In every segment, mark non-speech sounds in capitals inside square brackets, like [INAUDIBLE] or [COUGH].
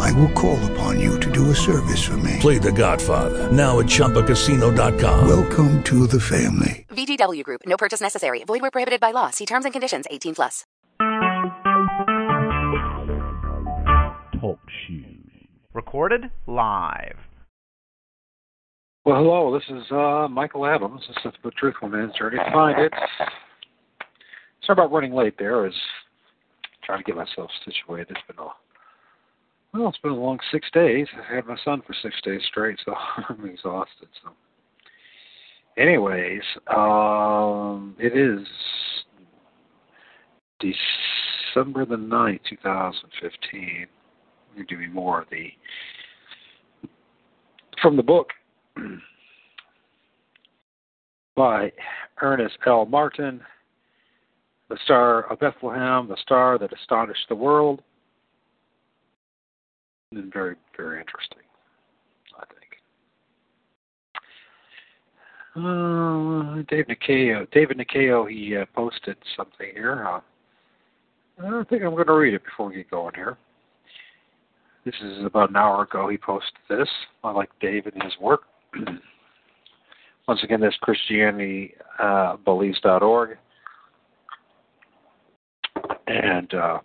I will call upon you to do a service for me. Play The Godfather now at ChumbaCasino.com. Welcome to the family. VGW Group. No purchase necessary. Void where prohibited by law. See terms and conditions. 18 plus. Talk shoes. Recorded live. Well, hello. This is uh, Michael Adams. This is the Truthful Man's Journey to Find It. Sorry about running late there. I was trying to get myself situated. It's been a well, it's been a long six days. I had my son for six days straight, so [LAUGHS] I'm exhausted. So, anyways, um, it is December the 9th, 2015. You're doing more of the from the book [CLEARS THROAT] by Ernest L. Martin, The Star of Bethlehem, the star that astonished the world. And very, very interesting, I think. Uh, Dave Nikeo, David Nikeo, he uh, posted something here. Uh, I think I'm going to read it before we get going here. This is about an hour ago. He posted this. I like David and his work. [CLEARS THROAT] Once again, this ChristianityBelieves.org and uh,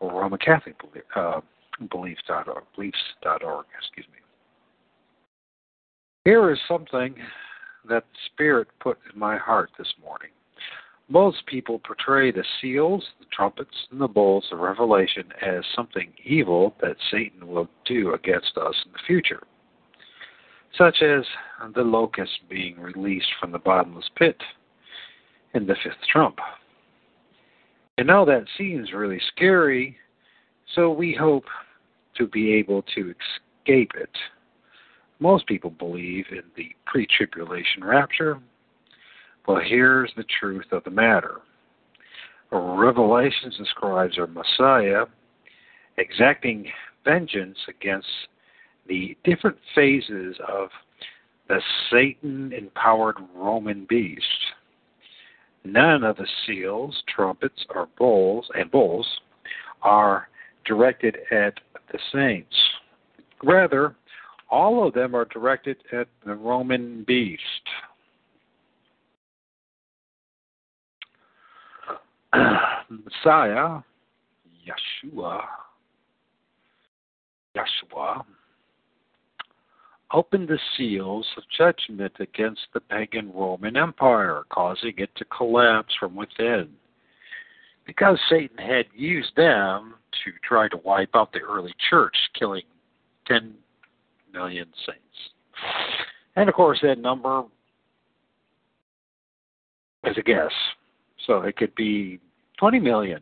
Roman Catholic uh, Beliefs.org. Beliefs.org. Excuse me. Here is something that Spirit put in my heart this morning. Most people portray the seals, the trumpets, and the bowls of Revelation as something evil that Satan will do against us in the future, such as the locust being released from the bottomless pit in the fifth trump. And now that seems really scary, so we hope to be able to escape it. Most people believe in the pre tribulation rapture, well, here's the truth of the matter. Revelation describes our Messiah exacting vengeance against the different phases of the Satan empowered Roman beast. None of the seals, trumpets, or bowls and bowls are directed at the saints. Rather, all of them are directed at the Roman beast. [CLEARS THROAT] Messiah, Yeshua, Yeshua, opened the seals of judgment against the pagan Roman Empire, causing it to collapse from within. Because Satan had used them to try to wipe out the early church, killing 10 million saints. And of course, that number is a guess. So it could be 20 million,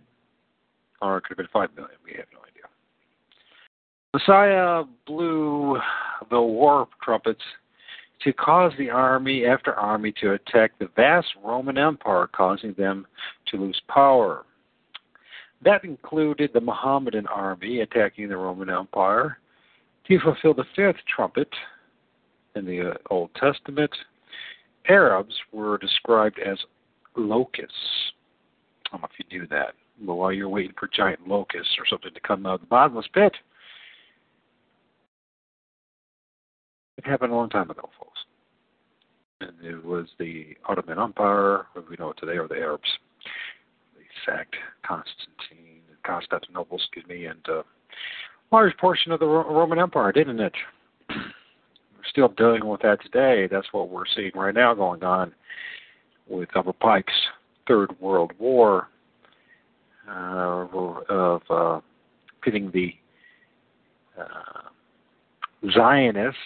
or it could have been 5 million. We have no idea. Messiah blew the war trumpets to cause the army after army to attack the vast Roman Empire, causing them to lose power. That included the Mohammedan army attacking the Roman Empire to fulfill the fifth trumpet in the uh, Old Testament. Arabs were described as locusts. I don't know if you knew that. But while you're waiting for giant locusts or something to come out of the bottomless pit, it happened a long time ago, folks. And it was the Ottoman Empire, what we know it today, or the Arabs. Sacked Constantine, Constantinople, excuse me, and uh, large portion of the Roman Empire, didn't it? [CLEARS THROAT] we're still dealing with that today. That's what we're seeing right now going on with Albert Pike's Third World War uh, of uh, pitting the uh, Zionists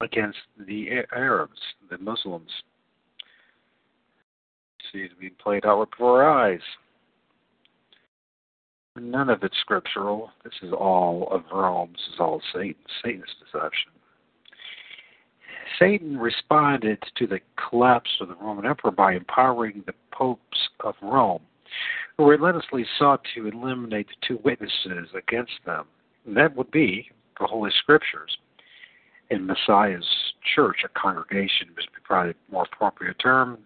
against the Arabs, the Muslims. See it being played out before our eyes. None of it's scriptural. This is all of Rome. This is all Satan, Satan's deception. Satan responded to the collapse of the Roman Empire by empowering the popes of Rome, who relentlessly sought to eliminate the two witnesses against them. And that would be the Holy Scriptures. In Messiah's church, a congregation is probably a more appropriate term,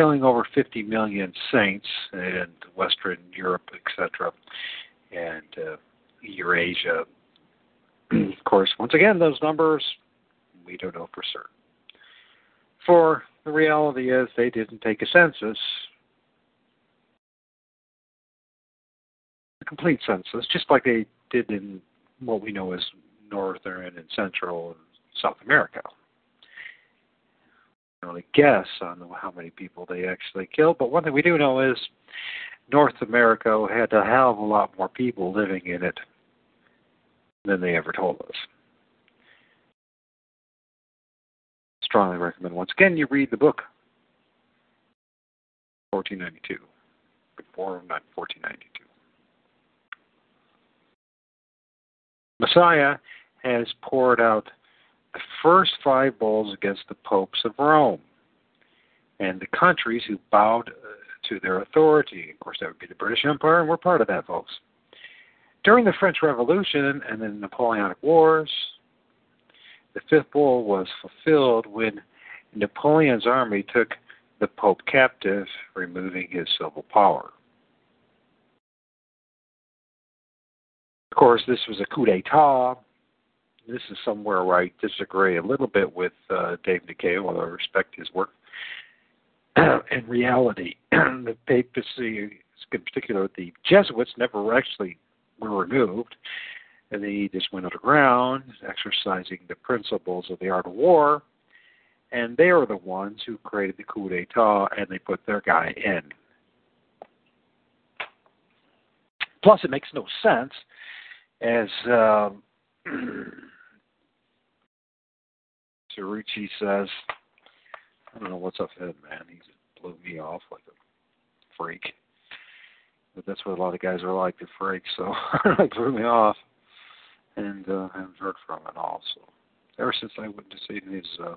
killing over 50 million saints in Western Europe, etc., and uh, Eurasia. [CLEARS THROAT] of course, once again, those numbers we don't know for certain. For the reality is, they didn't take a census, a complete census, just like they did in what we know as Northern and Central and South America really guess on how many people they actually killed, but one thing we do know is North America had hell of a lot more people living in it than they ever told us. Strongly recommend once again you read the book 1492 before 1492. Messiah has poured out the first five bulls against the popes of Rome and the countries who bowed uh, to their authority. Of course, that would be the British Empire, and we're part of that, folks. During the French Revolution and the Napoleonic Wars, the fifth bull was fulfilled when Napoleon's army took the Pope captive, removing his civil power. Of course, this was a coup d'etat this is somewhere where I disagree a little bit with uh, Dave McKay, although I respect his work. [CLEARS THROAT] in reality, [CLEARS THROAT] the papacy, in particular the Jesuits, never actually were removed. And they just went underground, exercising the principles of the art of war. And they are the ones who created the coup d'etat, and they put their guy in. Plus, it makes no sense, as um, [CLEARS THROAT] Cerucci says, I don't know what's up with him, man. He blew me off like a freak. But that's what a lot of guys are like, they're freaks. So [LAUGHS] it blew me off. And uh, I haven't heard from him at all. So ever since I went to see his uh,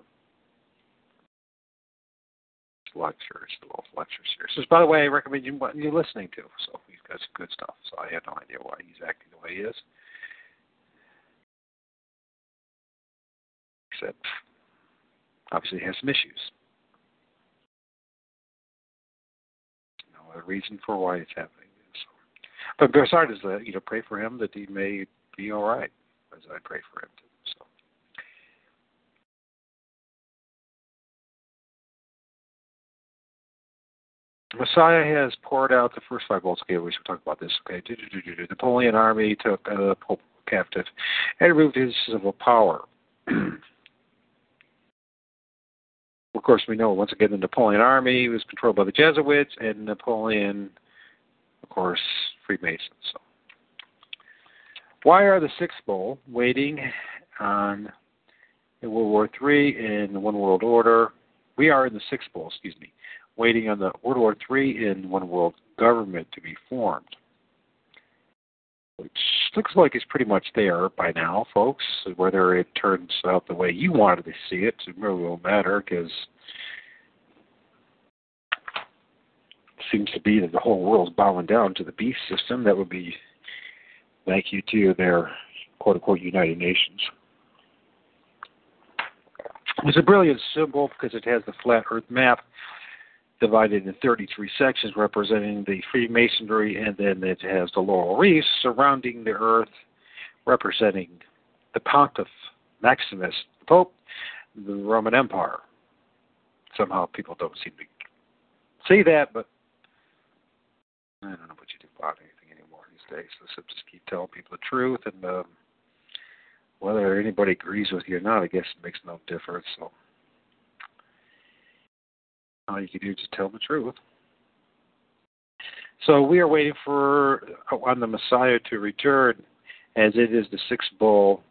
lectures, the Wolf Lecture Series. Which, by the way, I recommend you, what you're listening to. So he's got some good stuff. So I have no idea why he's acting the way he is. Except obviously has some issues. No reason for why it's happening. But besides that, you know, pray for him that he may be all right, as I pray for him too. So. Messiah has poured out the first five bolts. Okay, we should talk about this. Okay, the Napoleon army took uh, Pope captive and removed his civil power. [CLEARS THROAT] Of course, we know once again the Napoleon army was controlled by the Jesuits, and Napoleon, of course, Freemasons. So, why are the Six Bowl waiting on in World War III in One World Order? We are in the Six Bowl, excuse me, waiting on the World War III in One World Government to be formed which looks like it's pretty much there by now, folks. Whether it turns out the way you wanted to see it, it really won't matter because it seems to be that the whole world's bowing down to the beast system. That would be thank you to their quote unquote United Nations. It's a brilliant symbol because it has the flat Earth map divided in 33 sections representing the Freemasonry, and then it has the laurel wreaths surrounding the earth representing the Pontiff Maximus, the Pope, the Roman Empire. Somehow people don't seem to see that, but I don't know what you do about anything anymore these days. So just keep telling people the truth, and um, whether anybody agrees with you or not, I guess it makes no difference. So all you can do is just tell the truth. So we are waiting for uh, on the Messiah to return, as it is the sixth bull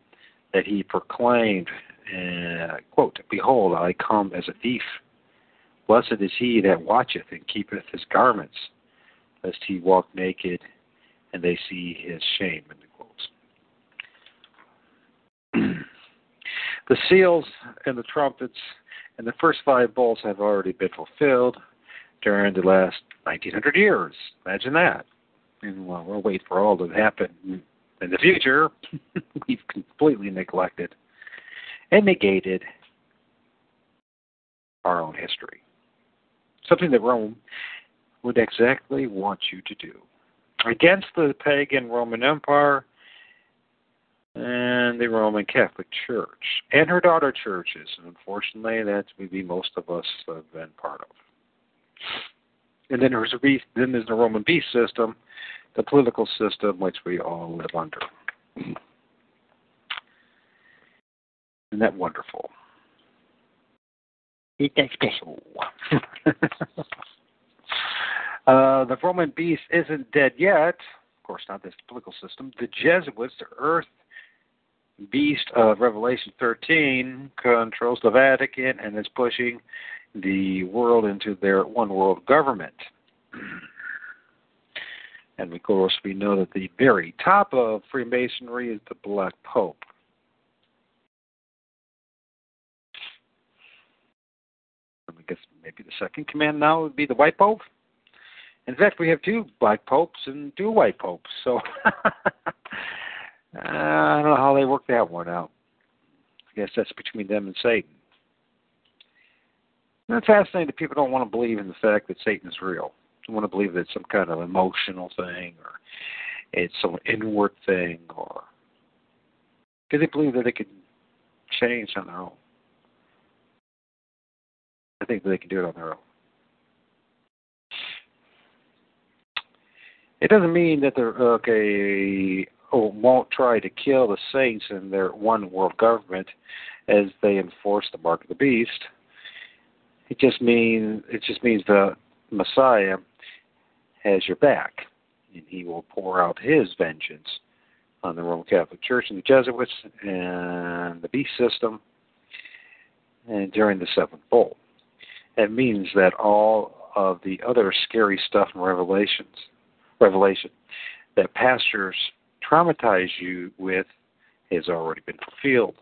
that he proclaimed. Uh, quote, Behold, I come as a thief. Blessed is he that watcheth and keepeth his garments, lest he walk naked and they see his shame. The quotes. [CLEARS THROAT] The seals and the trumpets and the first five bowls have already been fulfilled during the last 1900 years. Imagine that. And well, we'll wait for all to happen in the future. [LAUGHS] We've completely neglected and negated our own history. Something that Rome would exactly want you to do. Against the pagan Roman Empire and the Roman Catholic Church and her daughter churches. And unfortunately, that maybe most of us have been part of. And then there's a then there's the Roman beast system, the political system which we all live under. Isn't that wonderful? Ain't that special? uh, the Roman beast isn't dead yet. Of course, not this political system. The Jesuits, the Earth beast of Revelation 13, controls the Vatican and is pushing the world into their one world government. [CLEARS THROAT] And of course, we know that the very top of Freemasonry is the Black Pope. I guess maybe the second command now would be the White Pope. In fact, we have two Black Popes and two White Popes. So [LAUGHS] I don't know how they work that one out. I guess that's between them and Satan. It's fascinating that people don't want to believe in the fact that Satan is real. They want to believe that it's some kind of emotional thing or it's some inward thing or because they believe that they can change on their own. I think that they can do it on their own. It doesn't mean that they're okay won't try to kill the saints in their one world government as they enforce the mark of the beast. It just means it just means the Messiah has your back, and he will pour out his vengeance on the Roman Catholic Church and the Jesuits and the beast system and during the seventh bowl. That means that all of the other scary stuff in Revelations Revelation that pastors traumatize you with has already been fulfilled.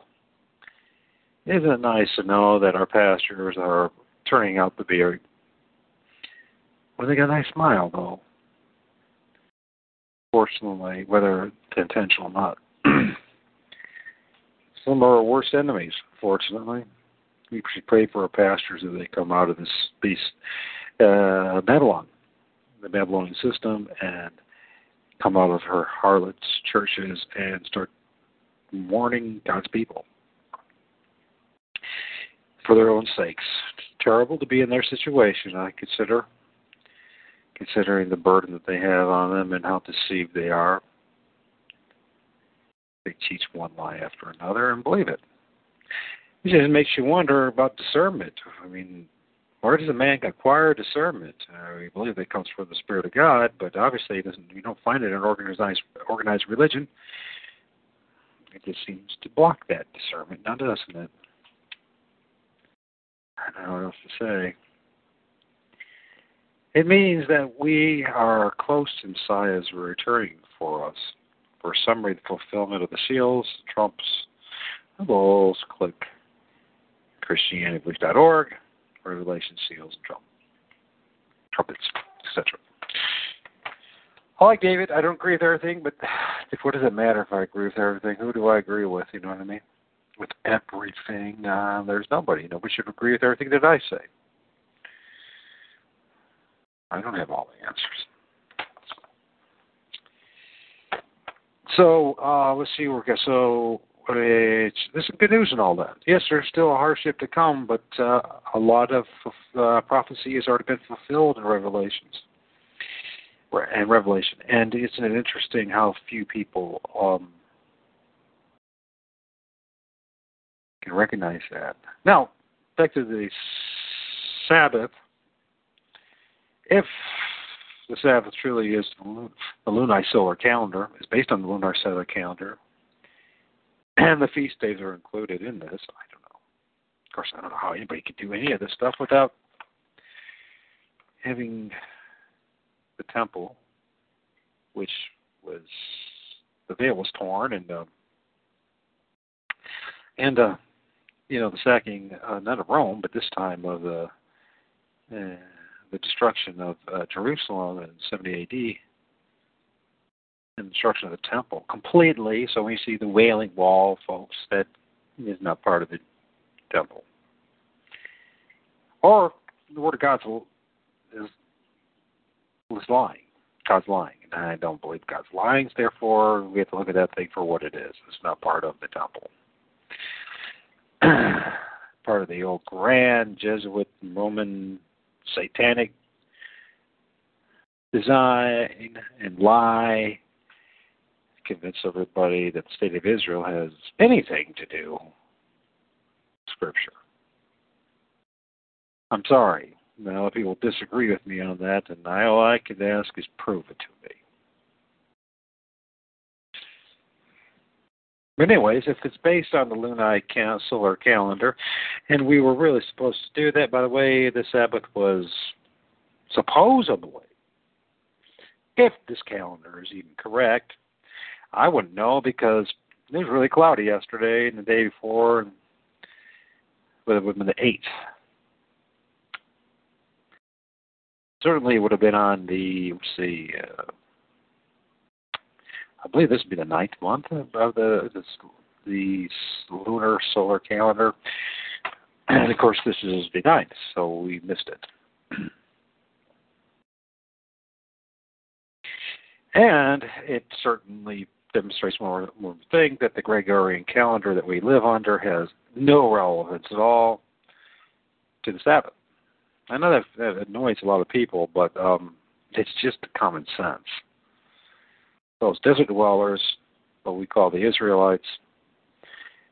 Isn't it nice to know that our pastors are turning out to be, well, they got a nice smile though. Fortunately, whether intentional or not. [CLEARS THROAT] Some are our worst enemies, fortunately. We should pray for our pastors that they come out of this beast, uh, Babylon, the Babylonian system, and come out of her harlots churches and start warning God's people for their own sakes. It's terrible to be in their situation, I consider, considering the burden that they have on them and how deceived they are. They teach one lie after another and believe it. It just makes you wonder about discernment. I mean, where does a man acquire discernment? Uh, we believe that comes from the Spirit of God, but obviously it doesn't. We don't find it in organized organized religion. It just seems to block that discernment, now doesn't it? I don't know what else to say. It means that we are close to Messiah's returning for us. For summary, the fulfillment of the seals, trumps, the bowls, click ChristianityBelief.org. Revelation seals and drum, trumpets, etc. I like David. I don't agree with everything, but [SIGHS] if what does it matter if I agree with everything? Who do I agree with? You know what I mean? With everything, uh, there's nobody. Nobody should agree with everything that I say. I don't have all the answers. So uh, let's see where we go. So it's there's some good news and all that. Yes, there's still a hardship to come, but uh, a lot of uh, prophecy has already been fulfilled in Revelations and Revelation. And isn't it interesting how few people um, can recognize that? Now, back to the Sabbath. If the Sabbath truly is the lunar solar calendar, is based on the lunar solar calendar, and the feast days are included in this. I don't know. Of course, I don't know how anybody could do any of this stuff without having the temple, which was the veil was torn, and uh, and uh, you know, the sacking uh, not of Rome, but this time of the uh, the destruction of uh, Jerusalem in 70 A.D. and the of the temple completely. So you see the Wailing Wall, folks, that is not part of the temple. Or the Word of God is is lying. God's lying, and I don't believe God's lying. Therefore, we have to look at that thing for what it is. It's not part of the temple. [CLEARS THROAT] part of the old grand Jesuit Roman satanic design and lie convince everybody that the state of Israel has anything to do with Scripture. I'm sorry. Now, if people disagree with me on that, then all I can ask is prove it to me. But anyways, if it's based on the Lunai council or calendar, and we were really supposed to do that, by the way, the Sabbath was supposedly, if this calendar is even correct, I wouldn't know because it was really cloudy yesterday and the day before, and but it would have been the eighth. Certainly, it would have been on the let's see. Uh, I believe this would be the ninth month of the the, the lunar solar calendar, and of course, this is the ninth, so we missed it. [CLEARS THROAT] and it certainly demonstrates more more thing that the Gregorian calendar that we live under has no relevance at all to the Sabbath. I know that, that annoys a lot of people, but um, it's just common sense. Those desert dwellers, what we call the Israelites,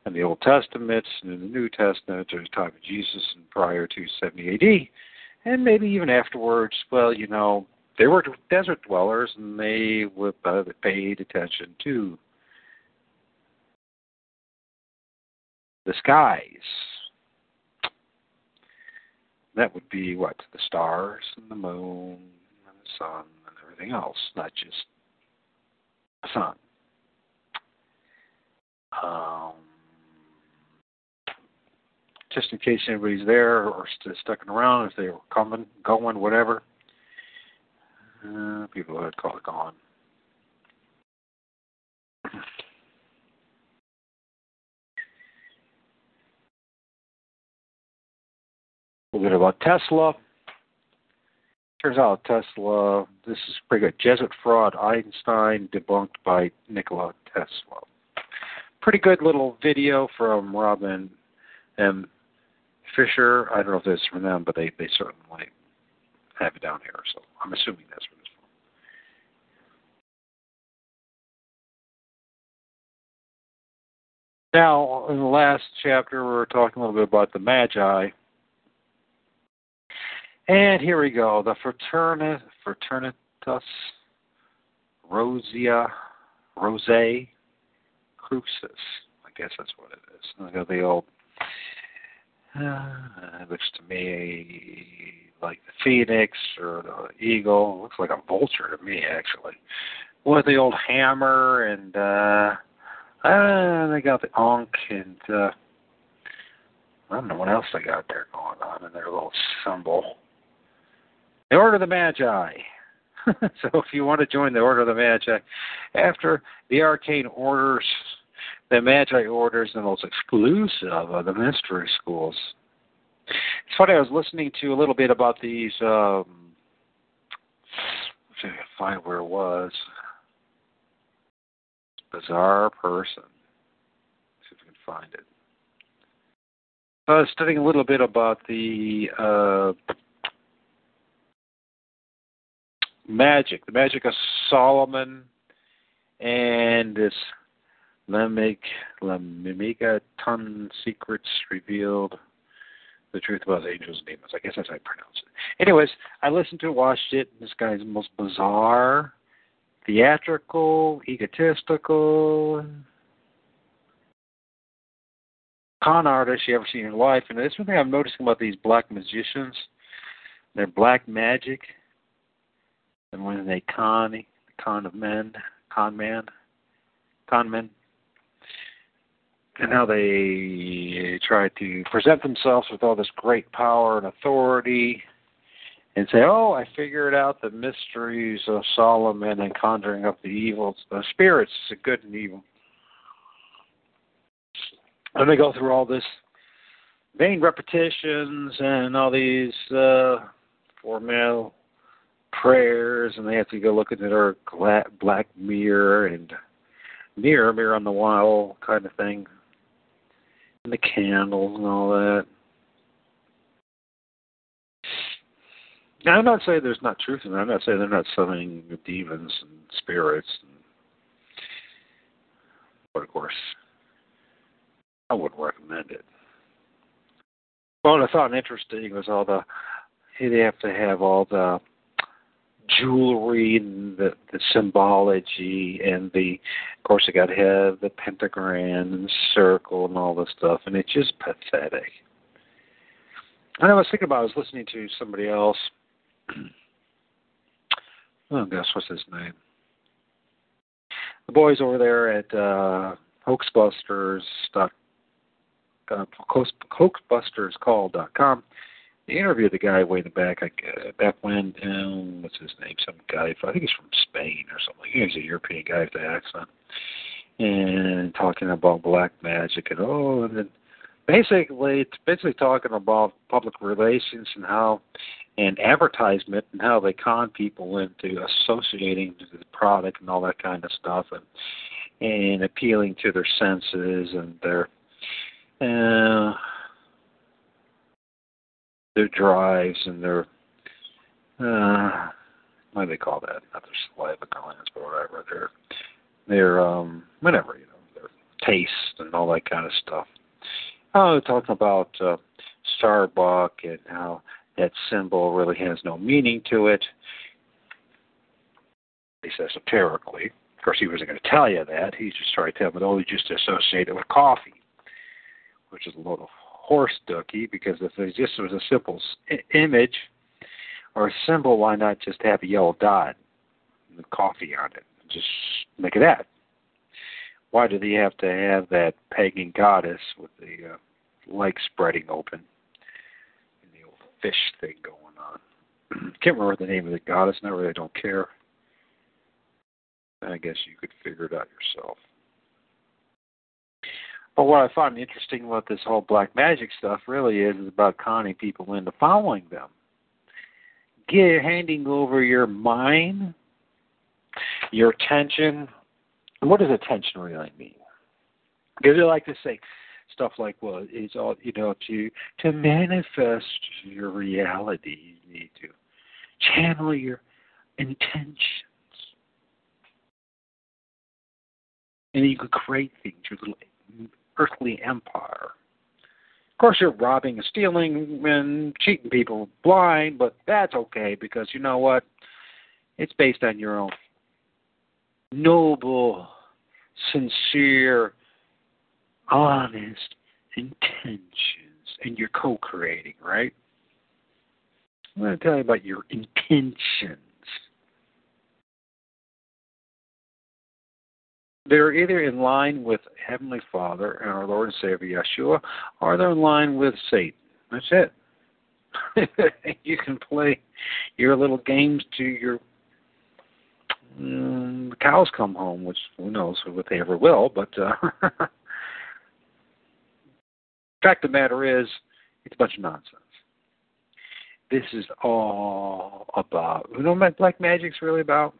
in the Old Testament and in the New Testament during the time of Jesus and prior to 70 AD, and maybe even afterwards, well, you know, they were desert dwellers and they would uh, paid attention to the skies. That would be what? The stars and the moon and the sun and everything else, not just the sun. Um, just in case anybody's there or st- stuck around, if they were coming, going, whatever. Uh, people would call it gone. A little bit about Tesla. Turns out Tesla, this is pretty good. Jesuit fraud, Einstein debunked by Nikola Tesla. Pretty good little video from Robin M. Fisher. I don't know if is from them, but they, they certainly have it down here. So I'm assuming that's from this Now, in the last chapter, we were talking a little bit about the Magi. And here we go. The Fraterni- Fraternitas Rosia Rose Crucis. I guess that's what it is. Look at the old. Uh, it looks to me like the phoenix or the eagle. It looks like a vulture to me, actually. With the old hammer and uh uh they got the ankh and uh I don't know what else they got there going on in their little symbol. The Order of the Magi. [LAUGHS] so if you want to join the Order of the Magi, after the arcane orders, the Magi orders the most exclusive of the mystery schools. Funny, I was listening to a little bit about these, um, find where it was. Bizarre person. See if we can find it. I was studying a little bit about the uh, magic, the magic of Solomon, and this Lemig, Lemmiga ton secrets revealed the truth about angels and demons. I guess that's how I pronounce it. Anyways, I listened to it, watched it. This guy's the most bizarre, theatrical, egotistical, con artist you ever seen in your life. And this one thing I'm noticing about these black magicians. They're black magic. And when they con, the con of men, con man, con men, and how they try to present themselves with all this great power and authority and say, "Oh, I figured out the mysteries of Solomon and conjuring up the evils, the spirits, the good and evil." And they go through all this vain repetitions and all these uh, formal prayers, and they have to go look into their black mirror and mirror, mirror on the wall kind of thing, and the candles and all that. Now, I'm not saying there's not truth in that. I'm not saying they're not summoning demons and spirits. And, but of course, I wouldn't recommend it. What I found interesting was all the they have to have all the jewelry and the, the symbology and the of course they got to have the pentagram and the circle and all this stuff and it's just pathetic. And I was thinking about I was listening to somebody else [CLEARS THROAT] oh gosh, what's his name? The boys over there at uh hoaxbusters dot uh, hoaxbusterscall.com. They interviewed the guy way in the back, like, uh, back when, um, what's his name? Some guy, I think he's from Spain or something. He's a European guy with the accent. And talking about black magic and oh, and then basically, it's basically talking about public relations and how, and advertisement and how they con people into associating the product and all that kind of stuff, and and appealing to their senses and their uh, their drives and their uh, what do they call that? Not their saliva glands, but whatever. Their their um whatever you know their taste and all that kind of stuff. Oh, talking about uh, Starbuck and how that symbol really has no meaning to it. He says esoterically. Of course, he wasn't going to tell you that. He's just trying to tell you, oh, you just associate it with coffee which is a load of horse ducky, because if it just was a simple image or symbol, why not just have a yellow dot with coffee on it? Just make it that. Why do they have to have that pagan goddess with the uh, legs spreading open and the old fish thing going on? [CLEARS THROAT] Can't remember the name of the goddess, and I really don't care. I guess you could figure it out yourself. But what I find interesting about this whole black magic stuff really is, is about conning people into following them. Get, handing over your mind, your attention. What does attention really mean? Because they like to say stuff like, "Well, it's all you know to to manifest your reality. You need to channel your intentions, and you can create things. Your little earthly empire. Of course, you're robbing and stealing and cheating people blind, but that's okay because you know what? It's based on your own noble, sincere, honest intentions, and you're co creating, right? I'm going to tell you about your intentions. They're either in line with Heavenly Father and our Lord and Savior Yeshua, or they're in line with Satan. That's it. [LAUGHS] you can play your little games to your um, cows come home, which who knows if they ever will. But uh, [LAUGHS] fact of the matter is, it's a bunch of nonsense. This is all about. You know what black magic's really about?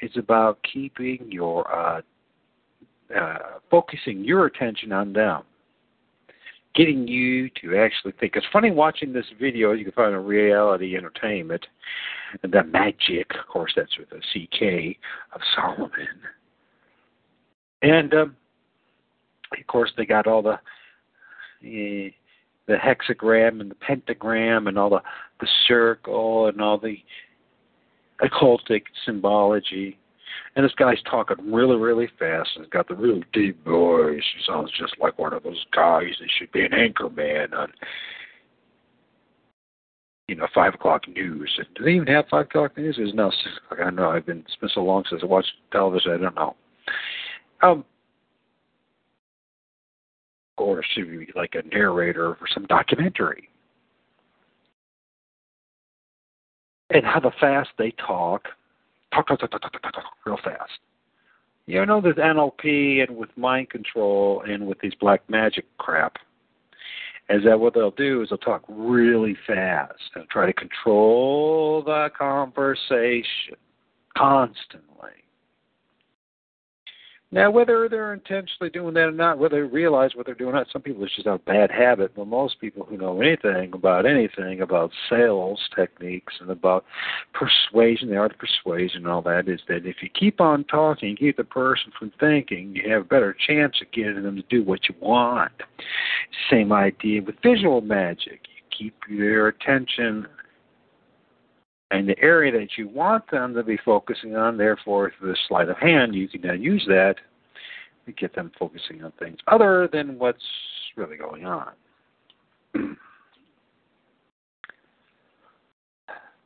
It's about keeping your uh, uh, focusing your attention on them, getting you to actually think. It's funny watching this video. You can find on Reality Entertainment, the magic, of course, that's with a CK of Solomon, and um, of course they got all the. Uh, the hexagram and the pentagram and all the the circle and all the occultic symbology and this guy's talking really, really fast and he's got the really deep voice. He sounds just like one of those guys that should be an anchor man on you know, five o'clock news. Do they even have five o'clock news? It's now six o'clock. I don't know. I've been it's been so long since I watched television. I don't know. Um, or should be like a narrator for some documentary. And how the fast they talk, talk, talk, talk, talk, talk, talk, talk real fast. You know, there's NLP and with mind control and with these black magic crap. Is that what they'll do is they'll talk really fast and try to control the conversation constantly. Now, whether they're intentionally doing that or not, whether they realize what they're doing or not, some people it's just a bad habit. But most people who know anything about anything about sales techniques and about persuasion, the art of persuasion, and all that, is that if you keep on talking, keep the person from thinking, you have a better chance of getting them to do what you want. Same idea with visual magic. You keep their attention and the area that you want them to be focusing on, therefore, through the sleight of hand, you can then use that to get them focusing on things other than what's really going on. [CLEARS THROAT]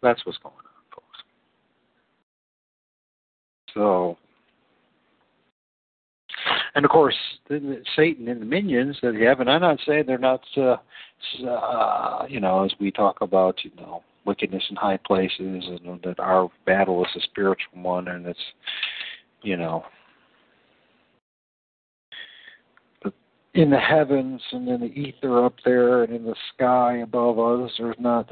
That's what's going on, folks. So, and of course, Satan and the minions that he have, and I'm not saying they're not, uh, uh, you know, as we talk about, you know, wickedness in high places, and that our battle is a spiritual one, and it's, you know, in the heavens and in the ether up there and in the sky above us, there's not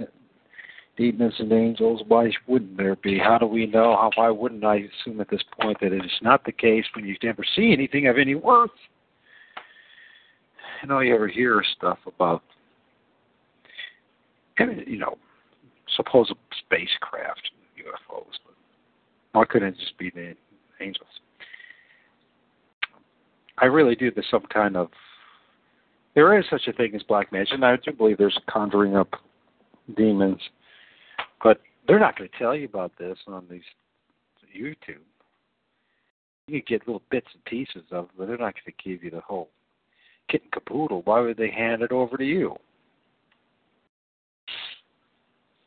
demons and angels. Why wouldn't there be? How do we know? How, why wouldn't I assume at this point that it is not the case when you never see anything of any worth? And all you ever hear is stuff about, you know, supposed spacecraft, UFOs, but why couldn't it just be the angels? I really do there's some kind of there is such a thing as black magic, and I do believe there's conjuring up demons, but they're not going to tell you about this on these YouTube. You get little bits and pieces of it, but they're not going to give you the whole kit and caboodle. Why would they hand it over to you?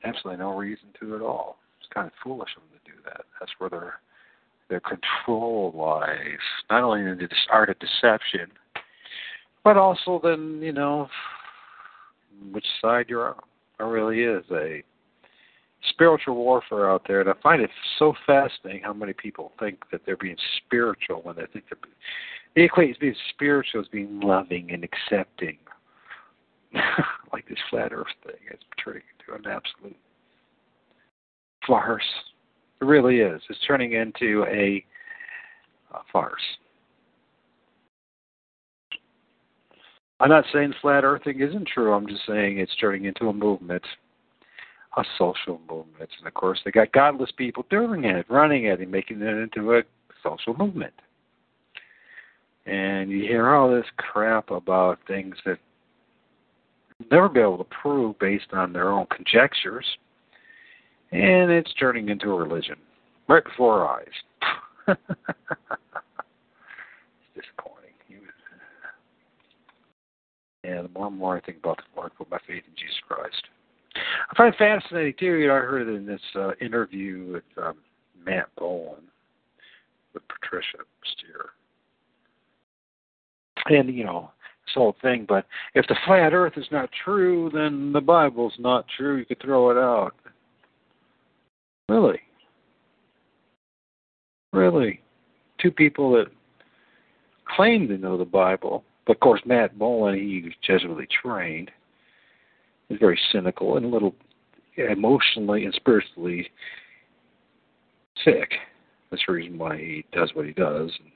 Absolutely no reason to at all. It's kind of foolish of them to do that. That's where their their control lies, not only in the art of deception, but also then you know which side you're on. There really is a spiritual warfare out there, and I find it so fascinating how many people think that they're being spiritual when they think they're they equate being spiritual as being loving and accepting. [LAUGHS] like this flat earth thing. It's turning into an absolute farce. It really is. It's turning into a, a farce. I'm not saying flat earthing isn't true. I'm just saying it's turning into a movement, a social movement. And of course, they got godless people doing it, running it, and making it into a social movement. And you hear all this crap about things that never be able to prove based on their own conjectures. And it's turning into a religion right before our eyes. [LAUGHS] it's disappointing. And the more and more I think about the Lord, put my faith in Jesus Christ. I find it fascinating too. You know, I heard in this uh, interview with um, Matt Boylan with Patricia Steere, and you know, whole thing. But if the flat Earth is not true, then the Bible's not true. You could throw it out. Really, really, two people that claim to know the Bible. But of course, Matt Boylan, he's Jesuitly trained. He's very cynical and a little emotionally and spiritually sick. That's the reason why he does what he does. And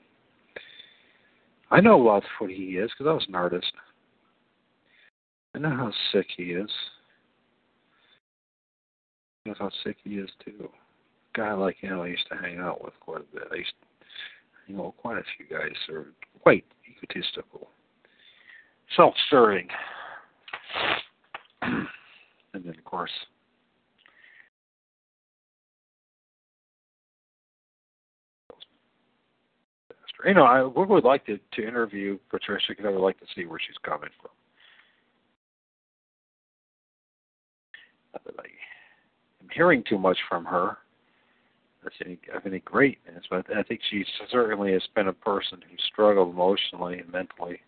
I know what he is because I was an artist. I know how sick he is. I know how sick he is too. A guy like him, I used to hang out with quite a bit. I used, to, know, quite a few guys are quite egotistical, self-serving, [CLEARS THROAT] and then of course you know, I would like to, to interview Patricia because I would like to see where she's coming from. Not I am hearing too much from her. That's any of any greatness, but I think she certainly has been a person who struggled emotionally and mentally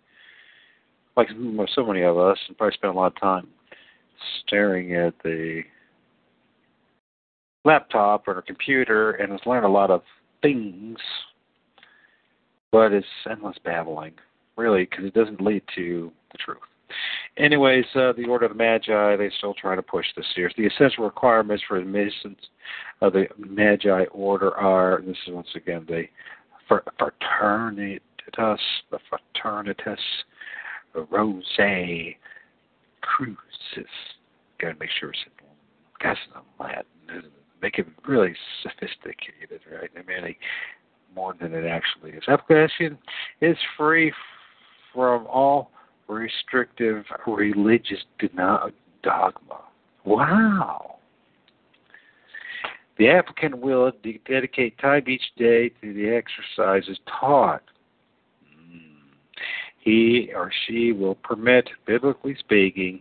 like so many of us, and probably spend a lot of time staring at the laptop or a computer and has learned a lot of things, but it's endless babbling, really, because it doesn't lead to the truth. Anyways, uh, the Order of the Magi, they still try to push this here. The essential requirements for admittance of the Magi Order are, and this is once again the fraternitas, the fraternitas rose crucis. Got to make sure it's got Latin make it really sophisticated, right? I mean, more than it actually is. Application is free from all restrictive religious dogma. Wow. The applicant will dedicate time each day to the exercises taught. Hmm. He or she will permit, biblically speaking,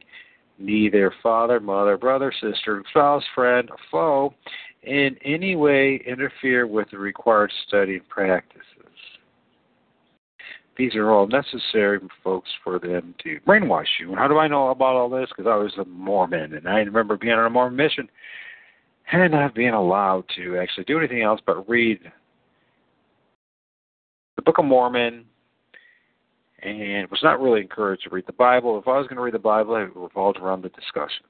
neither father, mother, brother, sister, spouse, friend, foe in any way interfere with the required study and practices. These are all necessary, folks, for them to brainwash you. And how do I know about all this? Because I was a Mormon, and I remember being on a Mormon mission and not being allowed to actually do anything else but read the Book of Mormon, and was not really encouraged to read the Bible. If I was going to read the Bible, it revolved around the discussions.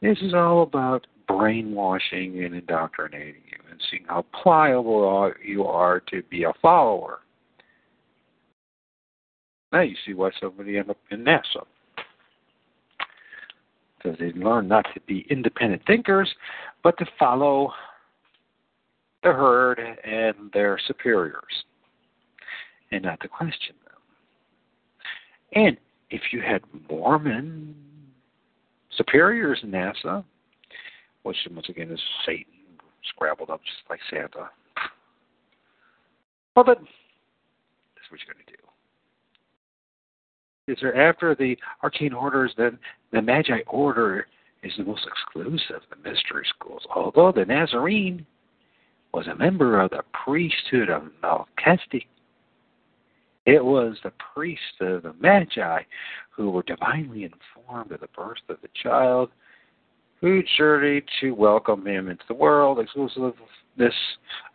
This is all about brainwashing and indoctrinating you and seeing how pliable you are to be a follower. Now you see why somebody ended up in NASA. Because they learn not to be independent thinkers, but to follow the herd and their superiors and not to question them. and if you had Mormon superiors in NASA, which once again is Satan scrabbled up just like Santa, well, then that's what you're going to do. Is there after the arcane orders, then the Magi order is the most exclusive of the mystery schools. Although the Nazarene was a member of the priesthood of Melchizedek, it was the priests, of the Magi, who were divinely informed of the birth of the child, who journeyed to welcome him into the world. Exclusiveness,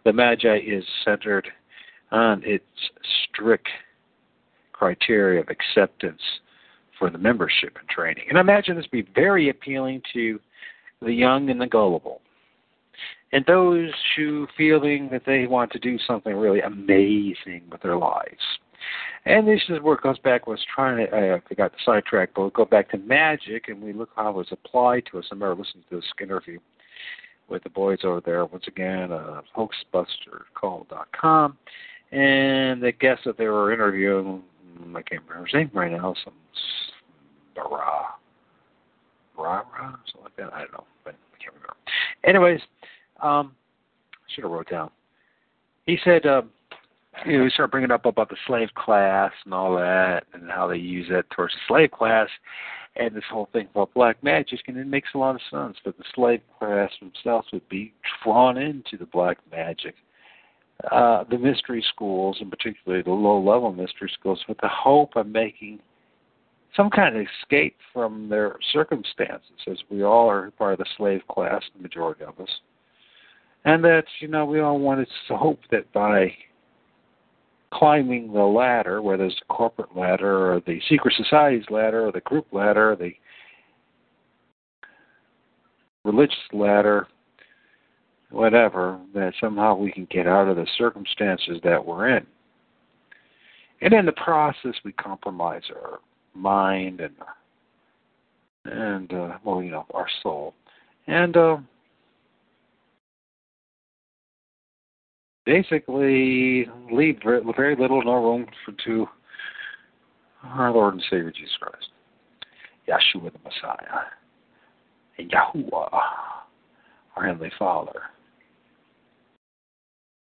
the Magi is centered on its strict criteria of acceptance for the membership and training. And I imagine this be very appealing to the young and the gullible. And those who feeling that they want to do something really amazing with their lives. And this is where it goes back. Was trying to I forgot the sidetrack, but we'll go back to magic and we look how it was applied to us. I remember listening to this interview with the boys over there. Once again, uh, hoaxbustercall.com, and the guest that they were interviewing, mm, I can't remember his name right now. Some Bara, Bara, something like that. I don't know, but I can't remember. Anyways, um, I should have wrote down. He said. Uh, you know, we start bringing up about the slave class and all that, and how they use that towards the slave class, and this whole thing about black magic, and it makes a lot of sense. But the slave class themselves would be drawn into the black magic. Uh, the mystery schools, and particularly the low-level mystery schools, with the hope of making some kind of escape from their circumstances, as we all are part of the slave class, the majority of us, and that you know we all wanted to hope that by climbing the ladder, whether it's the corporate ladder or the secret societies ladder or the group ladder, the religious ladder, whatever, that somehow we can get out of the circumstances that we're in. And in the process, we compromise our mind and and uh, well, you know, our soul. And uh, basically leave very little no room for to our Lord and Savior Jesus Christ, Yeshua the Messiah, and Yahuwah, our Heavenly Father.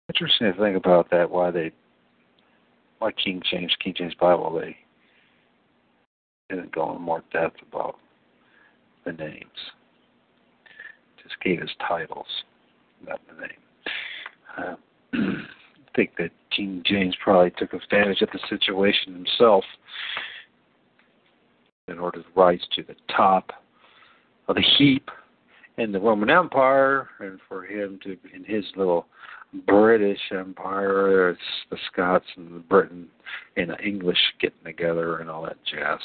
Interesting to think about that. Why they, why King James, King James Bible, they didn't go in more depth about the names. Just gave us titles, not the name. Uh, think that King James probably took advantage of the situation himself in order to rise to the top of the heap in the Roman Empire, and for him to, in his little British Empire, it's the Scots and the Britain and the English getting together and all that jazz.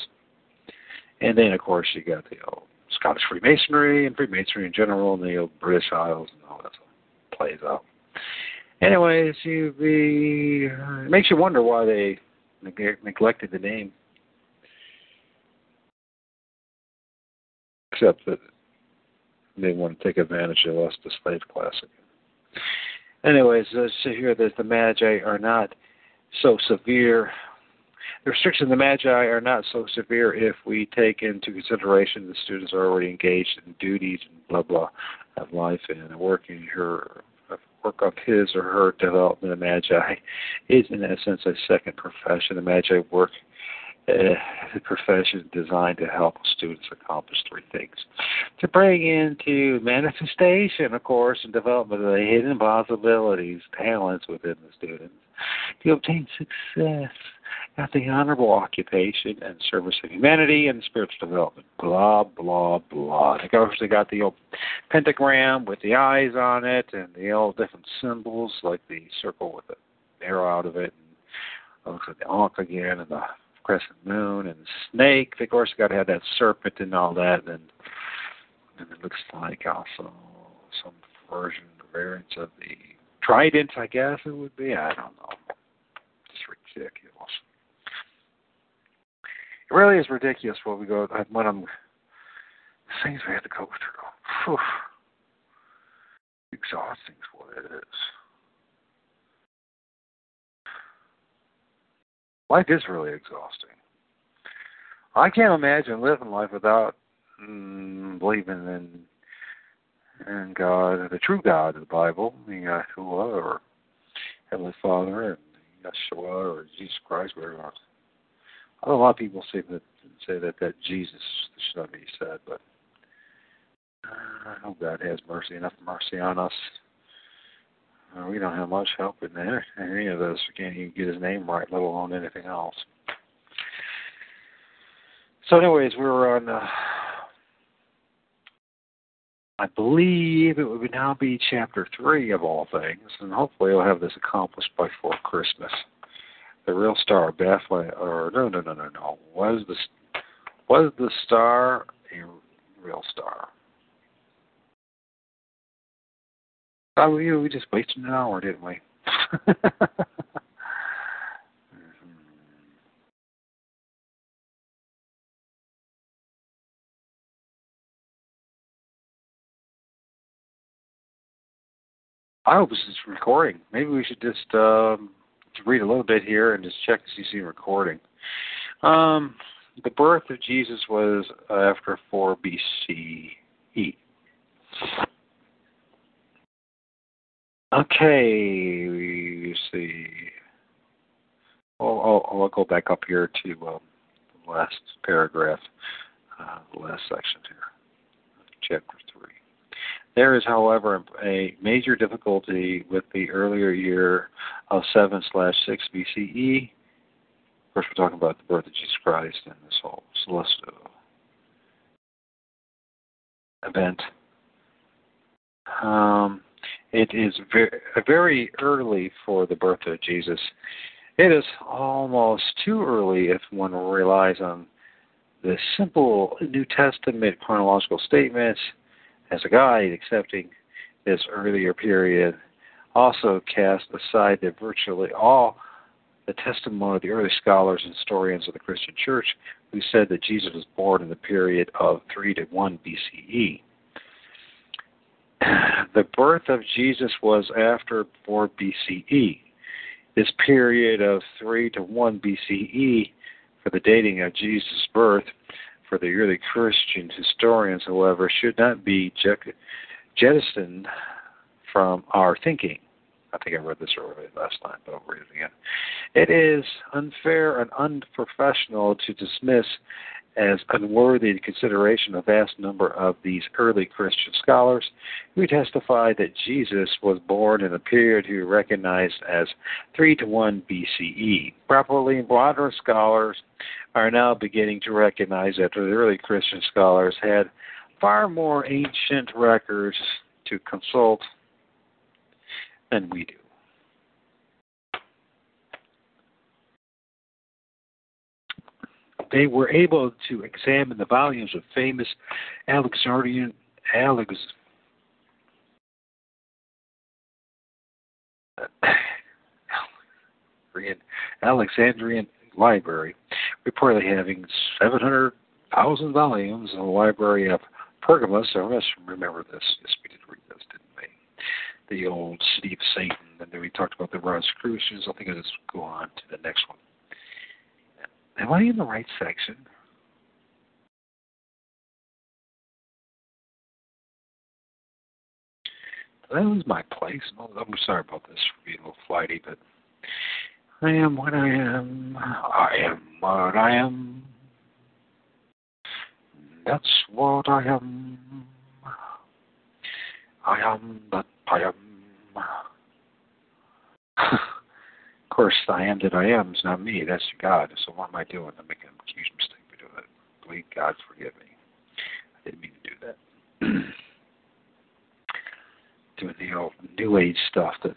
And then, of course, you got the old Scottish Freemasonry and Freemasonry in general, and the old British Isles and all that plays out. Anyways, you be it makes you wonder why they neglected the name. Except that they want to take advantage of us, the slave class. Anyways, let's see here that the Magi are not so severe. The restrictions of the Magi are not so severe if we take into consideration the students are already engaged in duties and blah blah of life and working her work of his or her development of Magi is in sense a second profession. The Magi work uh, profession designed to help students accomplish three things. To bring into manifestation, of course, and development of the hidden possibilities, talents within the students, to obtain success at the honorable occupation and service of humanity and spiritual development. Blah, blah, blah. They got the old pentagram with the eyes on it and the old different symbols, like the circle with the arrow out of it, and looks like the ankh again, and the crescent moon and the snake. Of course, got to have that serpent and all that, and and it looks like also some version, variants of the trident. I guess it would be. I don't know. It's ridiculous. Really is ridiculous what we go when I'm things we have to go through. Whew. Exhausting is what it is. life is really exhausting. I can't imagine living life without mm, believing in in God, the true God of the Bible, Yeshua or Heavenly Father, and Yeshua or Jesus Christ, whatever. I know a lot of people say that say that that Jesus should not be said, but I hope God has mercy enough mercy on us uh, we don't have much help in there. Any of us can't even get his name right, let alone anything else. So, anyways, we were on. Uh, I believe it would now be chapter three of all things, and hopefully we will have this accomplished by before Christmas. The real star Bethlehem, or no, no, no, no, no. Was the was the star a real star? Oh, we, we just wasted an hour, didn't we? [LAUGHS] I hope this is recording. Maybe we should just um, read a little bit here and just check to see recording. Um, the birth of Jesus was after 4 BCE. Okay, you see. Oh, I'll, I'll, go back up here to um, the last paragraph, uh, the last section here, chapter 3. There is, however, a major difficulty with the earlier year of 7 slash 6 BCE. Of course, we're talking about the birth of Jesus Christ and this whole celestial event. Um, it is very, very early for the birth of Jesus. It is almost too early if one relies on the simple New Testament chronological statements as a guide, accepting this earlier period also cast aside that virtually all the testimony of the early scholars and historians of the Christian Church who said that Jesus was born in the period of 3 to 1 BCE [CLEARS THROAT] the birth of Jesus was after 4 BCE. This period of 3 to 1 BCE for the dating of Jesus' birth for the early Christian historians, however, should not be jettisoned from our thinking. I think I read this earlier last time, but I'll read it again. It is unfair and unprofessional to dismiss as unworthy consideration a vast number of these early Christian scholars who testified that Jesus was born in a period who recognized as 3 to 1 BCE. Properly modern scholars are now beginning to recognize that the early Christian scholars had far more ancient records to consult than we do. They were able to examine the volumes of famous Alexandrian Alex, [COUGHS] Alexandrian library, reportedly having 700,000 volumes in the library of Pergamus. So let's remember this. Yes, we did read this, didn't we? The old city of Satan. And then we talked about the Rosicrucians. I think I'll just go on to the next one. Am I in the right section? That was my place. Oh, I'm sorry about this for being a little flighty, but I am what I am. I am what I am. That's what I am. I am that I am. [LAUGHS] of course, I am that I am is not me. That's God. So what am I doing? I'm making a huge mistake by doing that. Please, God, forgive me. I didn't mean to do that. [CLEARS THROAT] doing the old New Age stuff that